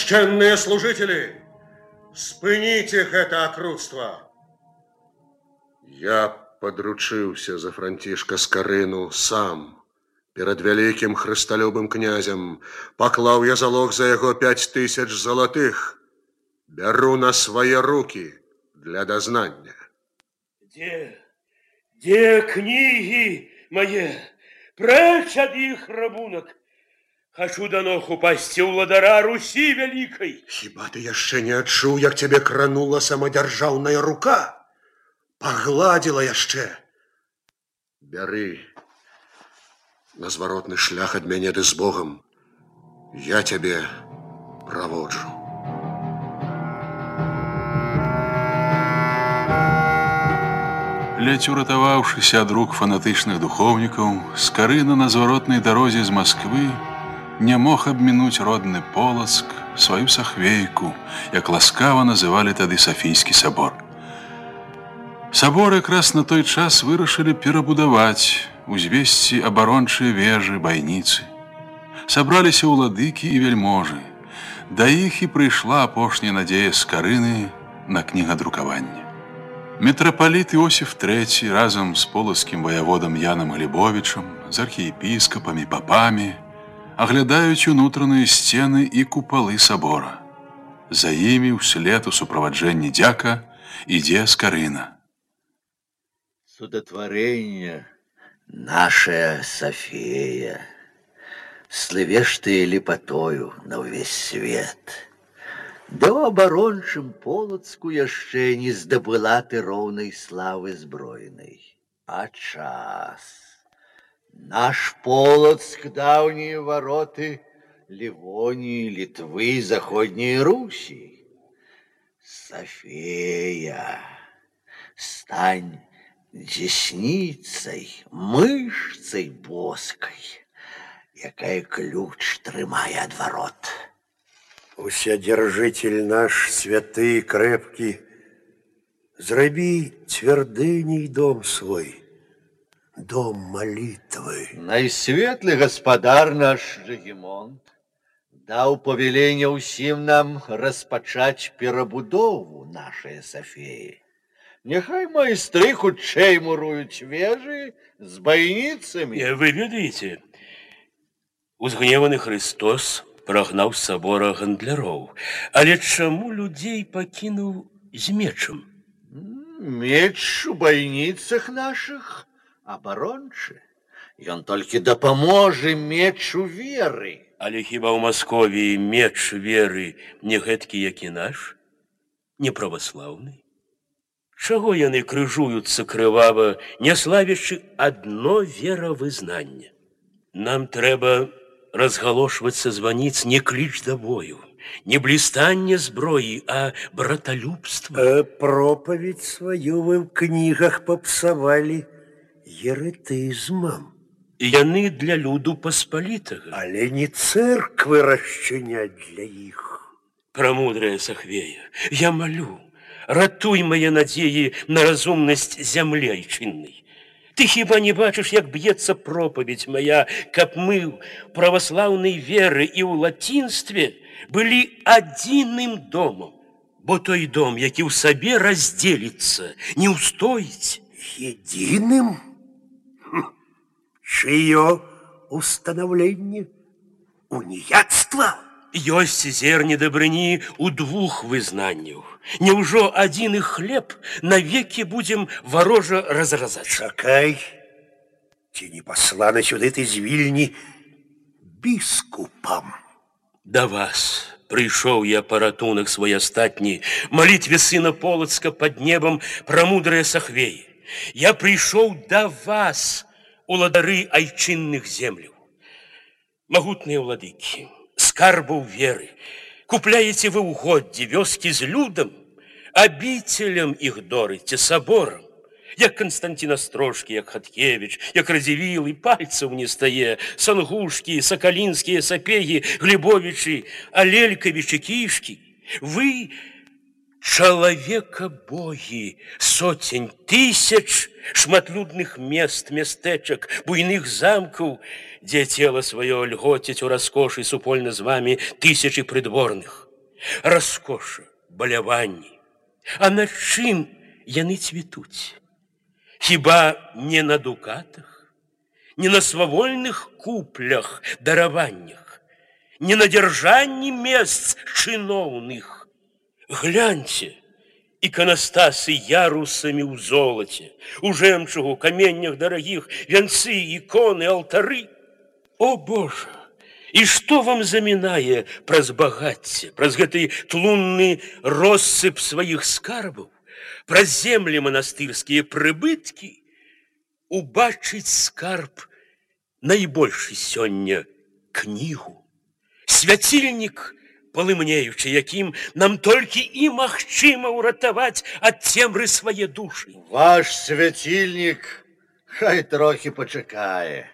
Speaker 16: Священные служители, спыните это окрутство. Я подручыўся за Францішка Скарыну сам. Перад вялікім хрысталюбым князем паклаў я залог за яго пять тысяч залатых. Бяру на свае руки для дазнання.
Speaker 2: Где, где книги мои? Прочь от их рабунок! Хочу до ног упасть у ладара Руси Великой.
Speaker 16: Хіба ты яшчэ не адчуў, як цябе кранула самадзяржаўная рука? Пагладзіла яшчэ. Бяры на зваротны шлях ад мяне ды з Богом. Я цябе праводжу.
Speaker 1: Ледь уратаваўшыся ад рук фанатычных духоўнікаў, скарына на зваротнай дарозе з Масквы не мог абмінуць родны полацк, сваю сахвейку, як ласкава называлі тады Сафійскі сабор. Сабор якраз на той час вырашылі перабудаваць, узвесці абарончыя вежы, байніцы. Сабраліся ўладыкі і вельможы. Да іх і прыйшла апошняя надзея скарыны на кнігадрукаванне. Мітрапаліт Іосиф III разам з полацкім ваяводам Янам Глебовичам, з архіепіскапамі, папамі, аглядаюць унутраныя сцены і купалы сабора. За імі ўслед у суправаджэнні дзяка ідзе скарына.
Speaker 18: Судотворение, наша София, слывешь ты лепотою на весь свет. Да ў абарончым полацку яшчэ не здабыла ты роўнай славы збройнай. А час. Наш полацк даўнія вароты Ливонии, Литвы, Заходней Руси. София, стань десницей, мышцей боской, якая ключ трымае ад ворот.
Speaker 10: Уседержитель наш святы крепкий, Зраби твердыней дом свой, дом молитвы.
Speaker 18: Найсветлый господар наш Жегемонт даў павеленне ўсім нам распачаць перабудову нашай Сафеі. Няхай майстры хутчэй муруюць вежы з байніцамі.
Speaker 2: Э, Вы ведаеце, узгневаны Христос прагнаў з сабора гандляроў. Але чаму людзей пакінуў з мечам?
Speaker 18: Меч у байніцах нашых абарончы. Ён толькі дапаможа мечу веры.
Speaker 2: Але хіба ў Масковіі меч веры не гэткі, як і наш, не праваслаўны? Чаго яны крыжуюцца крывава, не славячы адно веравызнанне? Нам трэба разгалошваць са званіц не кліч да бою, не блістанне зброі, а браталюбства.
Speaker 10: Э, проповедь свою вы в книгах попсовали еретызмом.
Speaker 2: Яны для люду паспалітага.
Speaker 10: Але не церквы расчынять для іх.
Speaker 2: Прамудрая Сахвея, я малю, ратуй мае надзеі на разумнасць зямлейчыннай. Ты хіба не бачыш, як б'ецца пропаведь моя, каб мы ў праваслаўнай веры і ў лацінстве былі адзіным домам. Бо той дом, які ў сабе раздзеліцца, не ўстоіць.
Speaker 19: Единым? Чье установление? Уніяцтва?
Speaker 2: Ёсць зерні дабрыні ў двух вызнанняў. Няўжо адзін і хлеб навекі будзем варожа разразаць.
Speaker 19: Чакай, ці не паслана сюды ты з вільні біскупам.
Speaker 2: Да вас прыйшоў я паратунак свой астатні, малітве сына полацка пад небам пра мудрыя сахвеі. Я прыйшоў да вас, уладары айчынных земляў. Магутныя ўладыкі, скарбаў веры, купляеце вы ўгоддзі вёскі з людам, абіцелем іх дорыце саборам. Як Константин Острожкі, як Хаткевич, як Радзівіл і пальцаў не стае, Сангушкі, Сакалінскія сапегі, Глебовічы, Алелькавічы кішкі. Вы чалавека богі, соцень тысяч шматлюдных мест, мястэчак, буйных замкаў, дзе цела сваё льгоцяць у раскошы супольна з вами тысячы прыдворных. Раскоша, баляванні. А на чым яны цвітуць? Хіба не на дукатах, не на свавольных куплях, дараваннях, не на дзяржанні мест чыноўных. Гляньце, іканастасы ярусамі ў золаце, у жэмчугу, каменнях дарагіх, вянцы, іконы, алтары. О Боже! І што вам замінае праз багацце, праз гэты тлунны россып сваіх скарбаў? праз землі манастырскія прыбыткі убачыць скарб найбольшы сёння кнігу свяцільнік палымнеючы якім нам толькі і магчыма ўратаваць ад цемры свае душы
Speaker 18: ваш свяцільнік хай трохі пачакае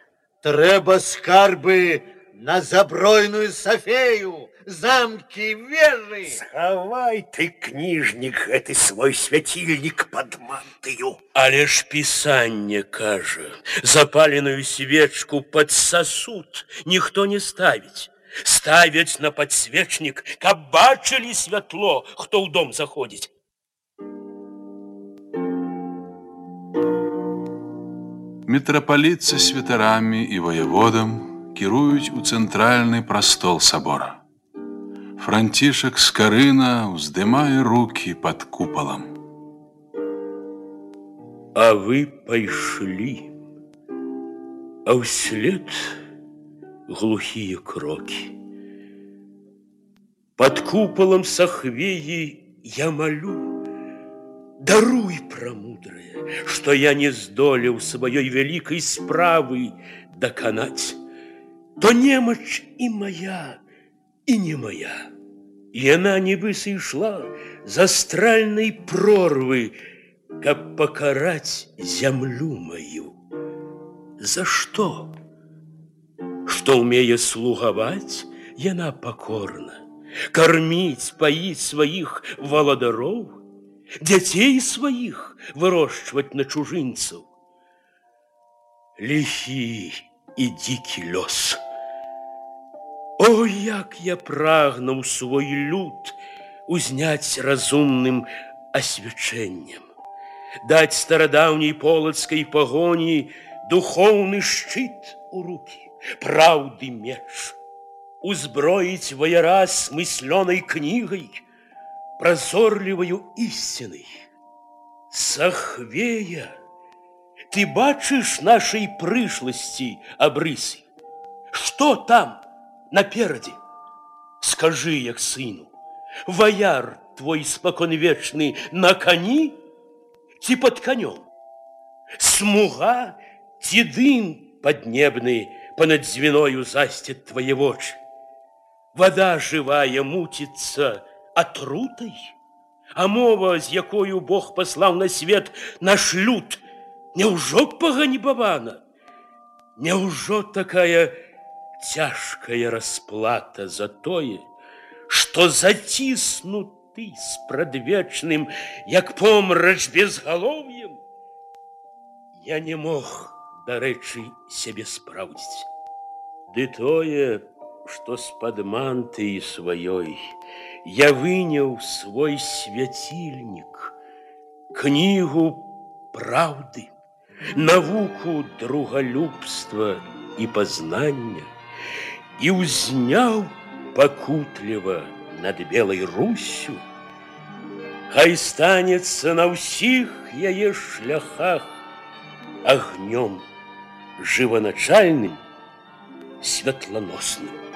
Speaker 18: трэба скарбы на забройную сафею замки вежы.
Speaker 19: Схавай ты, книжник, гэты свой свяцільнік под мантыю.
Speaker 2: Але ж пісанне кажа, запаленую свечку под сосуд ніхто не ставіць. Ставяць на подсвечнік, каб бачылі святло, хто ў дом заходзіць.
Speaker 1: Мітрапаліт са святарамі і воеводам кіруюць у цэнтральны прастол сабора. Францішак Скарына ўздымае руки под куполом.
Speaker 2: А вы пайшлі, а ўслед глухія крокі. Под куполом сахвеі я малю, Даруй прамудрае, што я не здолеў сваёй вялікай справы даканаць, то немач і моя, і не моя. Яна нібы сышла з астральнай прорвы, каб пакараць зямлю маю. За што? Што ўмее слугаваць, яна пакорна, карміць, паіць сваіх валадароў, дзяцей сваіх вырошчваць на чужынцаў. Ліхі і дзікі лёс. О, як я прагнуў свой люд узняць разумным асвячэннем, даць старадаўняй полацкай пагоні духоўны шчыт у руки, праўды меч, узброіць ваяра смыслёнай кнігай, празорліваю ісцінай. Сахвея, ты бачыш нашай прышласці абрысы. Што там? наперадзе. Скажы, як сыну, ваяр твой спаконвечны на кані ці под канём. Смуга ці дым паднебны Понад звіною засцет твае вочы. Вода жывая муціцца атрутай, А мова, з якою Бог паслаў на свет наш люд, Няўжо паганібавана, Няўжо такая, цяжкая расплата за тое, што заціснуты з прадвечным, як помрач безгалоўем, Я не мог, дарэчы, сябе спраўдзіць. Ды тое, што з-пад мантыі сваёй я выняў свой свяцільнік, кнігу праўды, навуку другалюбства і пазнання і ўзняў пакутліва над белай руссю, хай станецца на ўсіх яе шляхах агнём Thank you.